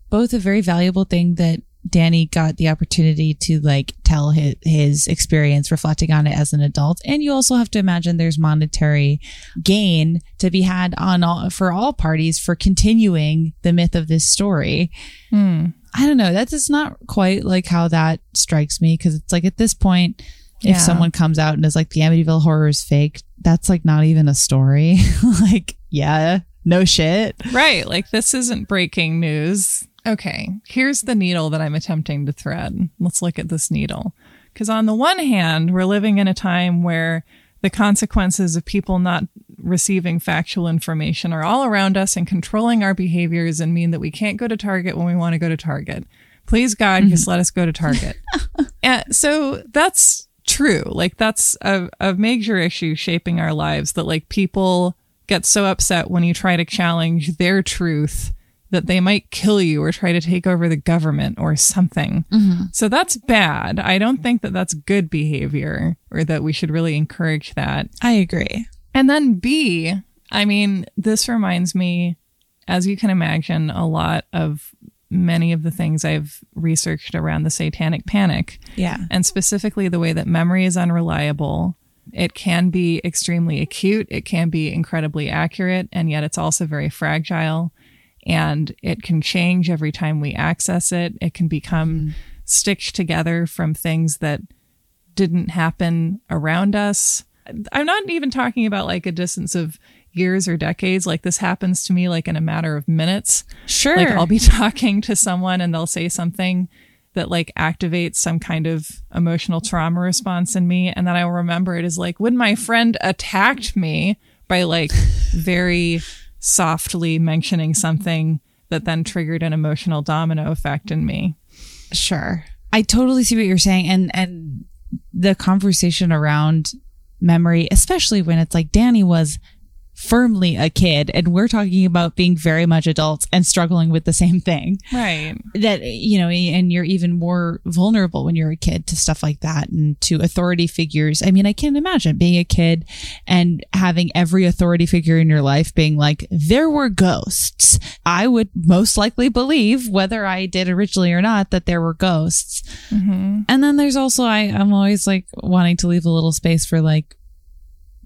both a very valuable thing that Danny got the opportunity to like tell his, his experience reflecting on it as an adult. And you also have to imagine there's monetary gain to be had on all for all parties for continuing the myth of this story. Mm. I don't know. That's just not quite like how that strikes me because it's like at this point, if yeah. someone comes out and is like the Amityville horror is fake, that's like not even a story. *laughs* like, yeah, no shit. Right. Like this isn't breaking news. Okay, here's the needle that I'm attempting to thread. Let's look at this needle. Because on the one hand, we're living in a time where the consequences of people not receiving factual information are all around us and controlling our behaviors and mean that we can't go to Target when we want to go to Target. Please, God, mm-hmm. just let us go to Target. *laughs* and so that's true. Like that's a, a major issue shaping our lives that like people get so upset when you try to challenge their truth that they might kill you or try to take over the government or something. Mm-hmm. So that's bad. I don't think that that's good behavior or that we should really encourage that. I agree. And then B, I mean, this reminds me, as you can imagine, a lot of many of the things I've researched around the satanic panic, Yeah. and specifically the way that memory is unreliable. It can be extremely acute, it can be incredibly accurate, and yet it's also very fragile. And it can change every time we access it. It can become mm-hmm. stitched together from things that didn't happen around us. I'm not even talking about like a distance of years or decades. Like this happens to me like in a matter of minutes. Sure. Like I'll be *laughs* talking to someone and they'll say something that like activates some kind of emotional trauma response in me. And then I will remember it is like when my friend attacked me by like very softly mentioning something that then triggered an emotional domino effect in me. Sure. I totally see what you're saying and and the conversation around memory, especially when it's like Danny was firmly a kid and we're talking about being very much adults and struggling with the same thing. Right. That you know, and you're even more vulnerable when you're a kid to stuff like that and to authority figures. I mean, I can't imagine being a kid and having every authority figure in your life being like, there were ghosts. I would most likely believe, whether I did originally or not, that there were ghosts. hmm And then there's also I I'm always like wanting to leave a little space for like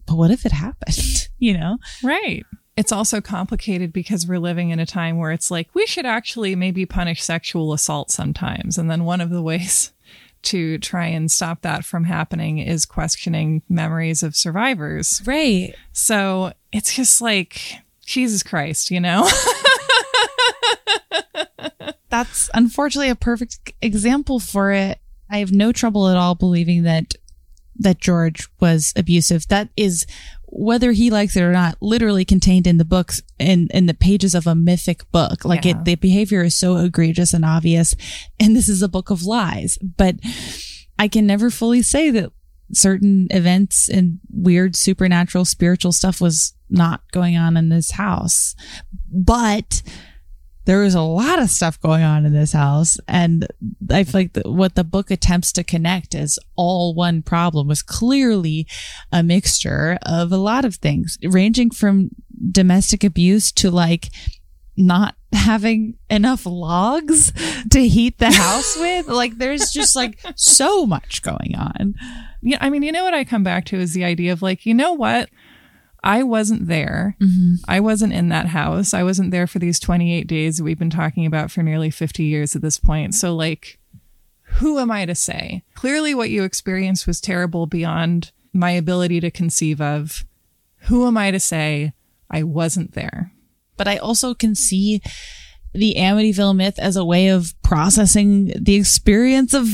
but what if it happened? You know? Right. It's also complicated because we're living in a time where it's like we should actually maybe punish sexual assault sometimes. And then one of the ways *laughs* to try and stop that from happening is questioning memories of survivors. Right. So it's just like, Jesus Christ, you know? *laughs* That's unfortunately a perfect example for it. I have no trouble at all believing that that George was abusive. That is whether he likes it or not, literally contained in the books in in the pages of a mythic book. Like Yeah. it the behavior is so egregious and obvious. And this is a book of lies. But I can never fully say that certain events and weird supernatural spiritual stuff was not going on in this house. But there was a lot of stuff going on in this house. And I feel like the, what the book attempts to connect as all one problem was clearly a mixture of a lot of things, ranging from domestic abuse to like not having enough logs *laughs* to heat the house *laughs* with. Like there's just like so much going on. yeah. I mean, you know what I come back to is the idea of like, you know what? I wasn't there. Mm-hmm. I wasn't in that house. I wasn't there for these 28 days we've been talking about for nearly 50 years at this point. So, like, who am I to say? Clearly, what you experienced was terrible beyond my ability to conceive of. Who am I to say I wasn't there? but I also can see the Amityville myth as a way of processing the experience of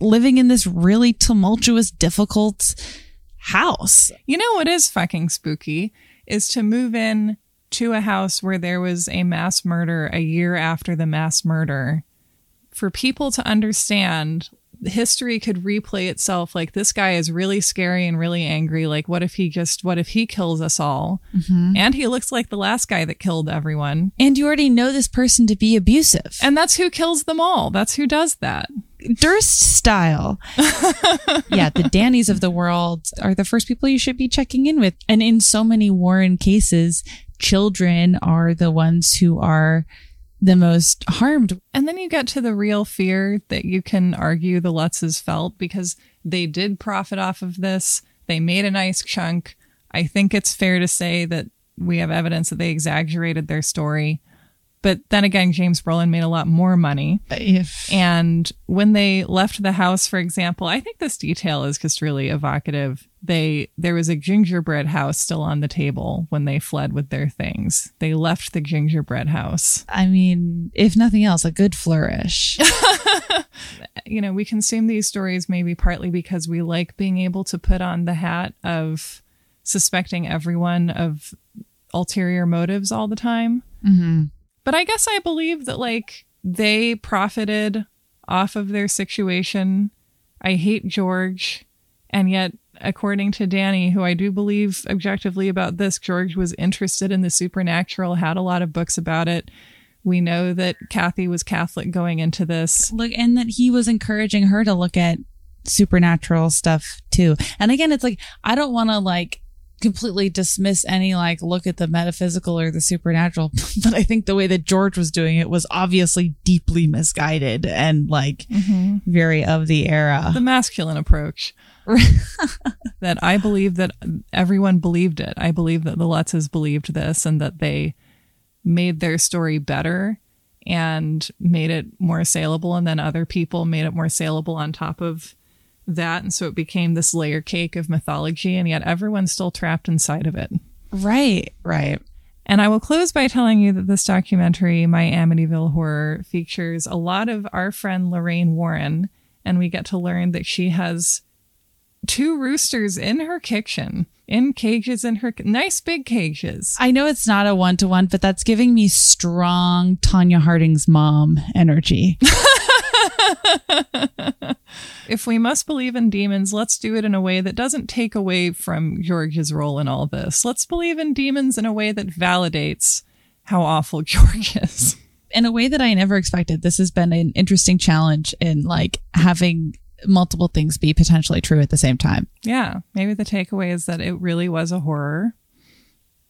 living in this really tumultuous, difficult house. You know what is fucking spooky is to move in to a house where there was a mass murder a year after the mass murder. For people to understand, history could replay itself like this guy is really scary and really angry. Like, what if he just, what if he kills us all? Mm-hmm. And he looks like the last guy that killed everyone. And you already know this person to be abusive. And that's who kills them all. That's who does that. Durst style. *laughs* yeah, the Dannies of the world are the first people you should be checking in with. And in so many Warren cases, children are the ones who are the most harmed. And then you get to the real fear that you can argue the Lutzes felt because they did profit off of this. They made a nice chunk. I think it's fair to say that we have evidence that they exaggerated their story. But then again, James Brolin made a lot more money. If And when they left the house, for example, I think this detail is just really evocative. They there was a gingerbread house still on the table when they fled with their things. They left the gingerbread house. I mean, if nothing else, a good flourish. *laughs* you know, we consume these stories maybe partly because we like being able to put on the hat of suspecting everyone of ulterior motives all the time. hmm But I guess I believe that like they profited off of their situation. I hate George. And yet, according to Danny, who I do believe objectively about this, George was interested in the supernatural, had a lot of books about it, We know that Cathy was Catholic going into this. Look, and that he was encouraging her to look at supernatural stuff too. And again, it's like, I don't want to like completely dismiss any like look at the metaphysical or the supernatural, *laughs* but I think the way that George was doing it was obviously deeply misguided and like mm-hmm. very of the era. The masculine approach. *laughs* that I believe that everyone believed it. I believe that the Lutzes believed this and that they made their story better and made it more saleable. And then other people made it more saleable on top of that. And so it became this layer cake of mythology. And yet everyone's still trapped inside of it. right, right. And I will close by telling you that this documentary, My Amityville Horror, features a lot of our friend Lorraine Warren. And we get to learn that she has two roosters in her kitchen, in cages in her nice big cages. I know it's not a one to one, but that's giving me strong Tonya Harding's mom energy. *laughs* *laughs* If we must believe in demons, let's do it in a way that doesn't take away from George's role in all this. Let's believe in demons in a way that validates how awful *laughs* George is. in a way that I never expected. This has been an interesting challenge in like having multiple things be potentially true at the same time. Yeah, maybe the takeaway is that it really was a horror.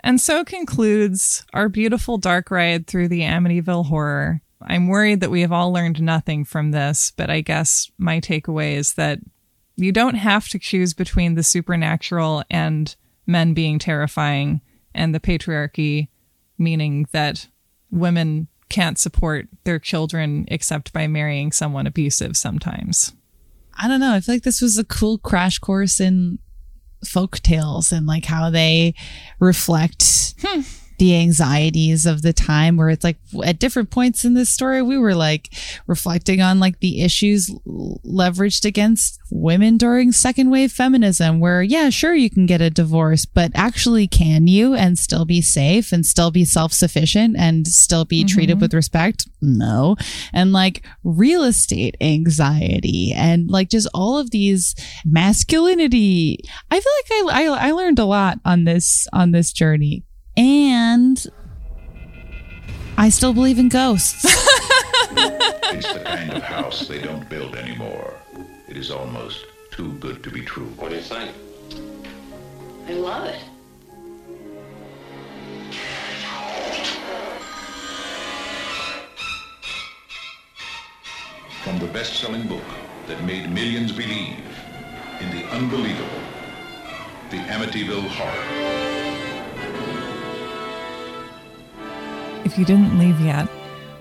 And so concludes our beautiful dark ride through the Amityville horror. I'm worried that we have all learned nothing from this, but I guess my takeaway is that you don't have to choose between the supernatural and men being terrifying and the patriarchy, meaning that women can't support their children except by marrying someone abusive sometimes. I don't know. I feel like this was a cool crash course in folk tales and like how they reflect hmm. The anxieties of the time where it's like at different points in this story we were like reflecting on like the issues leveraged against women during second wave feminism where yeah sure you can get a divorce but actually can you and still be safe and still be self-sufficient and still be treated mm-hmm. with respect? No. And like real estate anxiety and like just all of these masculinity. I feel like I, I i learned a lot on this on this journey and i still believe in ghosts *laughs* It's the kind of house they don't build anymore. It is almost too good to be true. What do you think? I love it. From the best-selling book that made millions believe in the unbelievable, the Amityville Horror. If you didn't leave yet,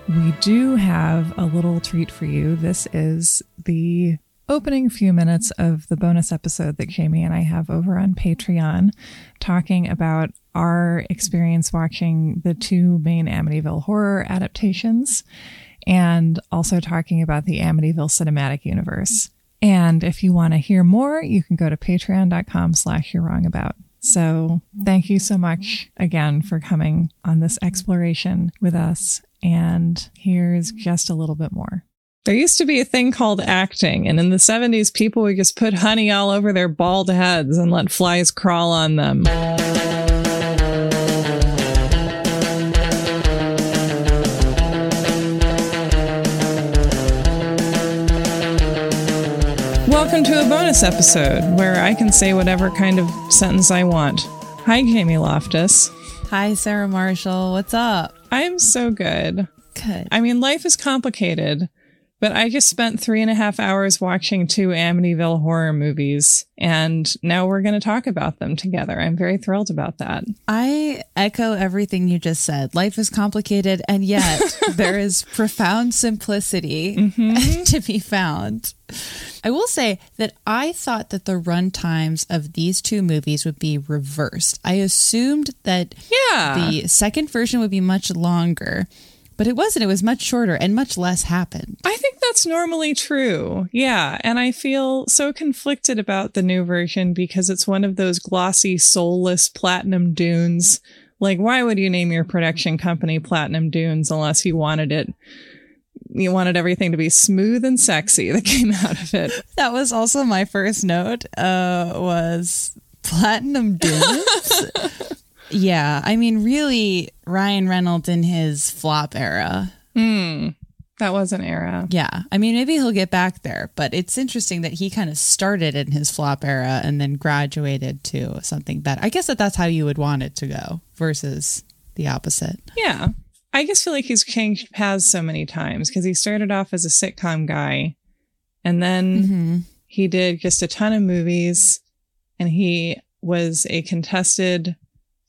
we do have a little treat for you. This is the opening few minutes of the bonus episode that Jamie and I have over on Patreon, talking about our experience watching the two main Amityville horror adaptations and also talking about the Amityville cinematic universe. And if you want to hear more, you can go to patreon.com slash you're wrong about. So thank you so much again for coming on this exploration with us. And here's just a little bit more. There used to be a thing called acting, and in the 70s, people would just put honey all over their bald heads and let flies crawl on them. Welcome to a bonus episode where I can say whatever kind of sentence I want. Hi, Jamie Loftus. hi sarah marshall what's up I'm so good. good I mean, life is complicated, but I just spent three and a half hours watching two Amityville horror movies, and now we're going to talk about them together. I'm very thrilled about that. I echo everything you just said. Life is complicated, and yet *laughs* there is profound simplicity mm-hmm. *laughs* to be found. I will say that I thought that the run times of these two movies would be reversed. I assumed that Yeah. the second version would be much longer, but it wasn't. It was much shorter and much less happened. I think that's normally true. Yeah. And I feel so conflicted about the new version because it's one of those glossy, soulless platinum dunes. Like, why would you name your production company Platinum Dunes unless you wanted it? You wanted everything to be smooth and sexy that came out of it. *laughs* That was also my first note. Uh, was platinum dunes. *laughs* Yeah, I mean, really, Ryan Reynolds in his flop era. Hmm, that was an era. Yeah, I mean, maybe he'll get back there, but it's interesting that he kind of started in his flop era and then graduated to something better. I guess that that's how you would want it to go versus the opposite. Yeah. I just feel like he's changed paths so many times because he started off as a sitcom guy and then mm-hmm. he did just a ton of movies and he was a contested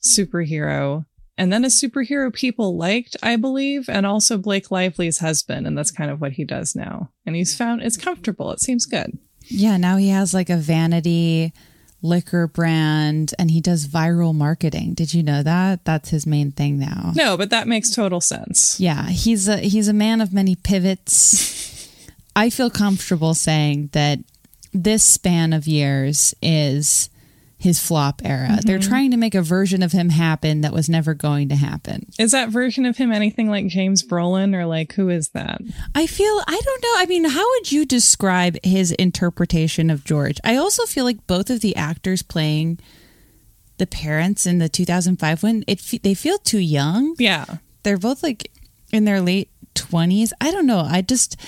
superhero and then a superhero people liked, I believe, and also Blake Lively's husband. And that's kind of what he does now. And he's found it's comfortable. It seems good. Yeah, now he has like a vanity liquor brand and he does viral marketing. Did you know that? That's his main thing now. No, but that makes total sense. Yeah, he's a he's a man of many pivots. *laughs* I feel comfortable saying that this span of years is his flop era. They're mm-hmm. trying to make a version of him happen that was never going to happen. Is that version of him anything like James Brolin or like who is that? I feel I don't know. I mean, how would you describe his interpretation of George? I also feel like both of the actors playing the parents in the 2005 one, it they feel too young. Yeah. they're both like in their late 20s i don't know i just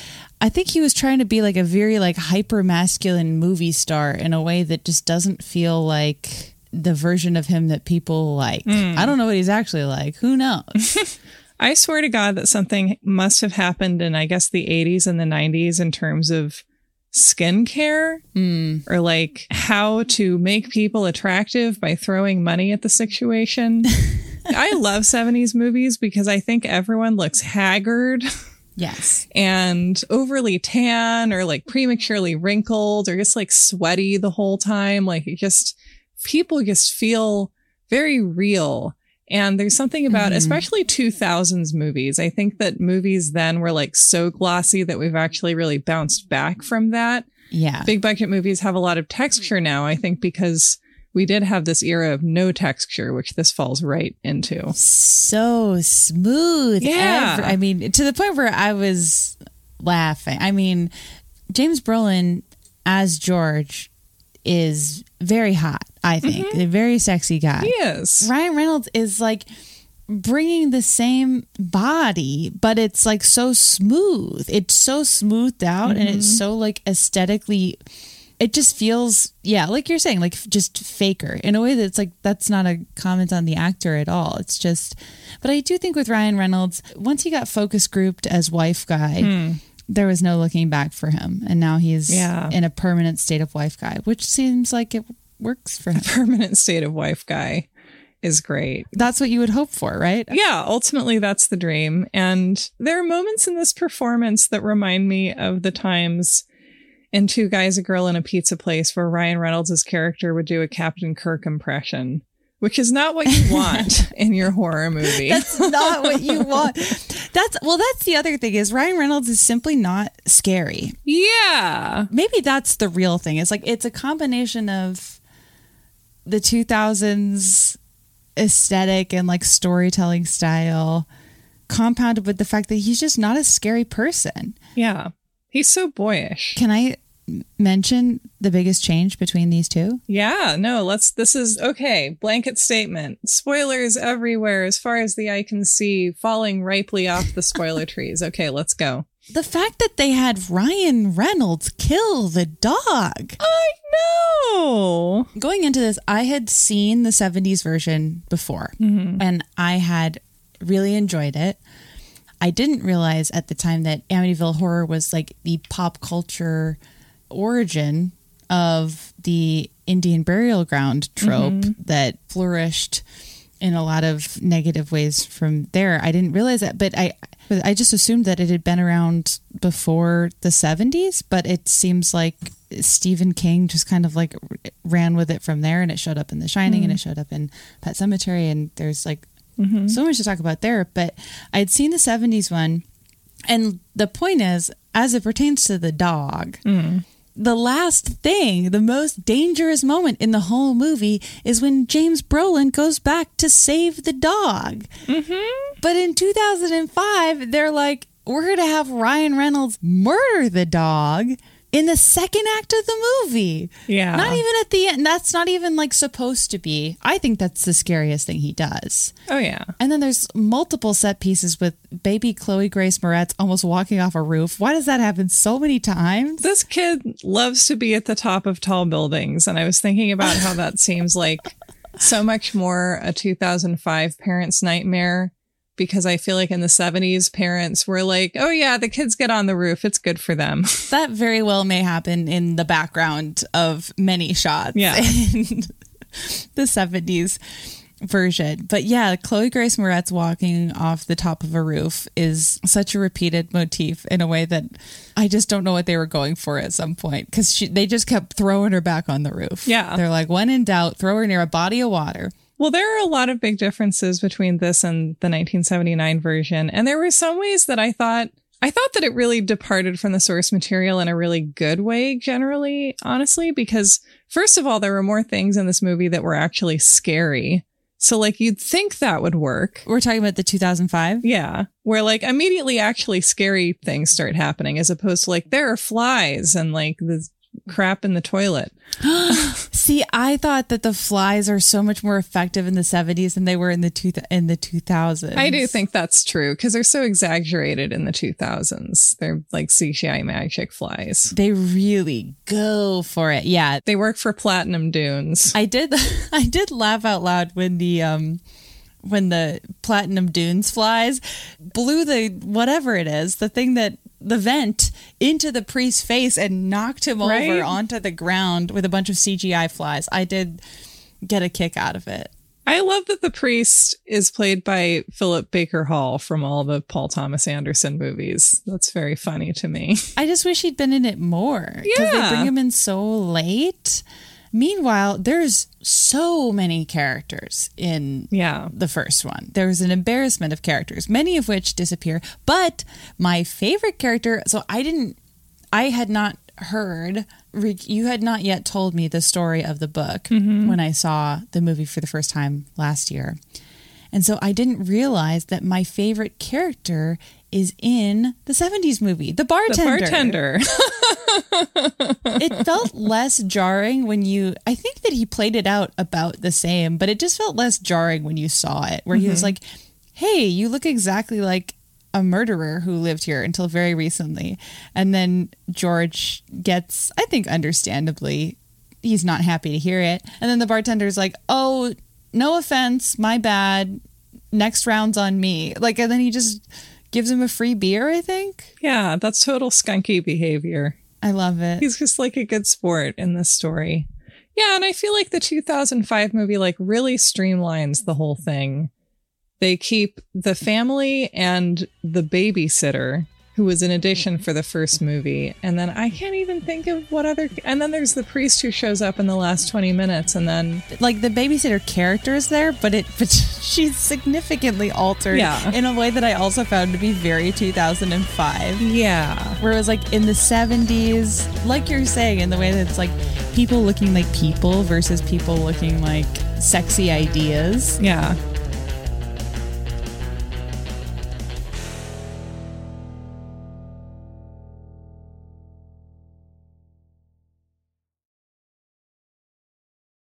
i think he was trying to be like a very like hyper masculine movie star in a way that just doesn't feel like the version of him that people like. Hmm. I don't know what he's actually like. Who knows? *laughs* I swear to God that something must have happened in, I guess, the 80s and the 90s in terms of skincare hmm. or like how to make people attractive by throwing money at the situation. *laughs* I love 70s movies because I think everyone looks haggard *laughs* yes and overly tan or like prematurely wrinkled or just like sweaty the whole time. Like it just, people just feel very real. And there's something about, mm-hmm. especially 2000s movies. I think that movies then were like so glossy that we've actually really bounced back from that. yeah Big budget movies have a lot of texture now, I think, because we did have this era of no texture, which this falls right into. so smooth Yeah. Every- i mean to the point where i was laughing i mean james brolin as george is very hot i mm-hmm. think a very sexy guy Yes. Ryan Reynolds is like bringing the same body, but it's like so smooth. It's so smoothed out and it's mm-hmm. so like aesthetically it just feels yeah, like you're saying, like just faker in a way that's like that's not a comment on the actor at all. It's just but I do think with Ryan Reynolds, once he got focus grouped as wife guy, hmm. there was no looking back for him. And now he's Yeah. in a permanent state of wife guy, which seems like it works for him. *laughs* Permanent state of wife guy is great. That's what you would hope for, right? Yeah, ultimately that's the dream. And there are moments in this performance that remind me of the times in Two Guys, a Girl in a Pizza Place where Ryan Reynolds' character would do a Captain Kirk impression, which is not what you *laughs* want in your horror movie. That's not what you want. That's well, that's the other thing is Ryan Reynolds is simply not scary. yeah. Maybe that's the real thing. It's like it's a combination of the 2000s aesthetic and like storytelling style compounded with the fact that he's just not a scary person. Yeah. He's so boyish. Can I mention the biggest change between these two? Yeah, no, let's. This is okay. Blanket statement. Spoilers everywhere as far as the eye can see, falling ripely off the spoiler *laughs* trees. Okay, let's go. The fact that they had Ryan Reynolds kill the dog. I know. going into this, I had seen the 70s version before mm-hmm. and I had really enjoyed it. I didn't realize at the time that Amityville Horror was like the pop culture origin of the Indian burial ground trope mm-hmm. that flourished in a lot of negative ways from there. I didn't realize that, but I I just assumed that it had been around before the 70s, but it seems like Stephen King just kind of like ran with it from there and it showed up in The Shining and hmm. it showed up in Pet Sematary and there's like Mm-hmm. so much to talk about there, but I'd seen the 70s one and the point is as it pertains to the dog, mm-hmm. the last thing, the most dangerous moment in the whole movie is when James Brolin goes back to save the dog. Mm-hmm. But in 2005, they're like, we're going to have Ryan Reynolds murder the dog in the second act of the movie. Yeah. Not even at the end. That's not even like supposed to be. I think that's the scariest thing he does. Oh yeah. And then there's multiple set pieces with baby Chloe Grace Moretz almost walking off a roof. Why does that happen so many times? This kid loves to be at the top of tall buildings. And I was thinking about how that seems like so much more a 2005 parent's nightmare because I feel like in the 70s, parents were like, oh, yeah, the kids get on the roof. It's good for them. *laughs* That very well may happen in the background of many shots Yeah. *laughs* in the 70s version. But yeah, Chloe Grace Moretz walking off the top of a roof is such a repeated motif in a way that I just don't know what they were going for at some point because they just kept throwing her back on the roof. Yeah. They're like, when in doubt, throw her near a body of water. Well, there are a lot of big differences between this and the 1979 version. And there were some ways that I thought, I thought that it really departed from the source material in a really good way, generally, honestly, because first of all, there were more things in this movie that were actually scary. So, like, you'd think that would work. We're talking about the 2005. Yeah. Where, like, immediately actually scary things start happening as opposed to, like, there are flies and, like, the crap in the toilet. *gasps* See, I thought that the flies are so much more effective in the 70s than they were in the two in the 2000s. I do think that's true because they're so exaggerated in the 2000s. They're like CGI magic flies. they really go for it. Yeah, They work for Platinum Dunes. I did. *laughs* I did laugh out loud when the um when the platinum dunes flies blew the whatever it is the thing that the vent into the priest's face and knocked him Right? over onto the ground with a bunch of CGI flies. I did get a kick out of it. I love that the priest is played by Philip Baker Hall from all the Paul Thomas Anderson movies. That's very funny to me. I just wish he'd been in it more. Because Yeah. they bring him in so late. Meanwhile, there's so many characters in Yeah. the first one. There's an embarrassment of characters, many of which disappear. But my favorite character, so I didn't, I had not heard, you had not yet told me the story of the book mm-hmm. when I saw the movie for the first time last year. And so I didn't realize that my favorite character is in the 70s movie, The Bartender. The Bartender. *laughs* *laughs* it felt less jarring when you I think that he played it out about the same, but it just felt less jarring when you saw it, where he was mm-hmm. like, Hey, you look exactly like a murderer who lived here until very recently. And then George gets, I think understandably, he's not happy to hear it. And then the bartender's like, Oh, no offense, my bad. Next round's on me. Like and then he just gives him a free beer, I think. yeah, that's total skunky behavior. I love it. He's just like a good sport in this story. Yeah, and I feel like the 2005 movie like really streamlines the whole thing. They keep the family and the babysitter who was an addition for the first movie. And then I can't even think of what other and then there's the priest who shows up in the last 20 minutes and then like the babysitter character is there, but it but *laughs* she's significantly altered Yeah. in a way that I also found to be very 2005. yeah. Where it was like in the 70s, like you're saying, in the way that it's like people looking like people versus people looking like sexy ideas. Yeah.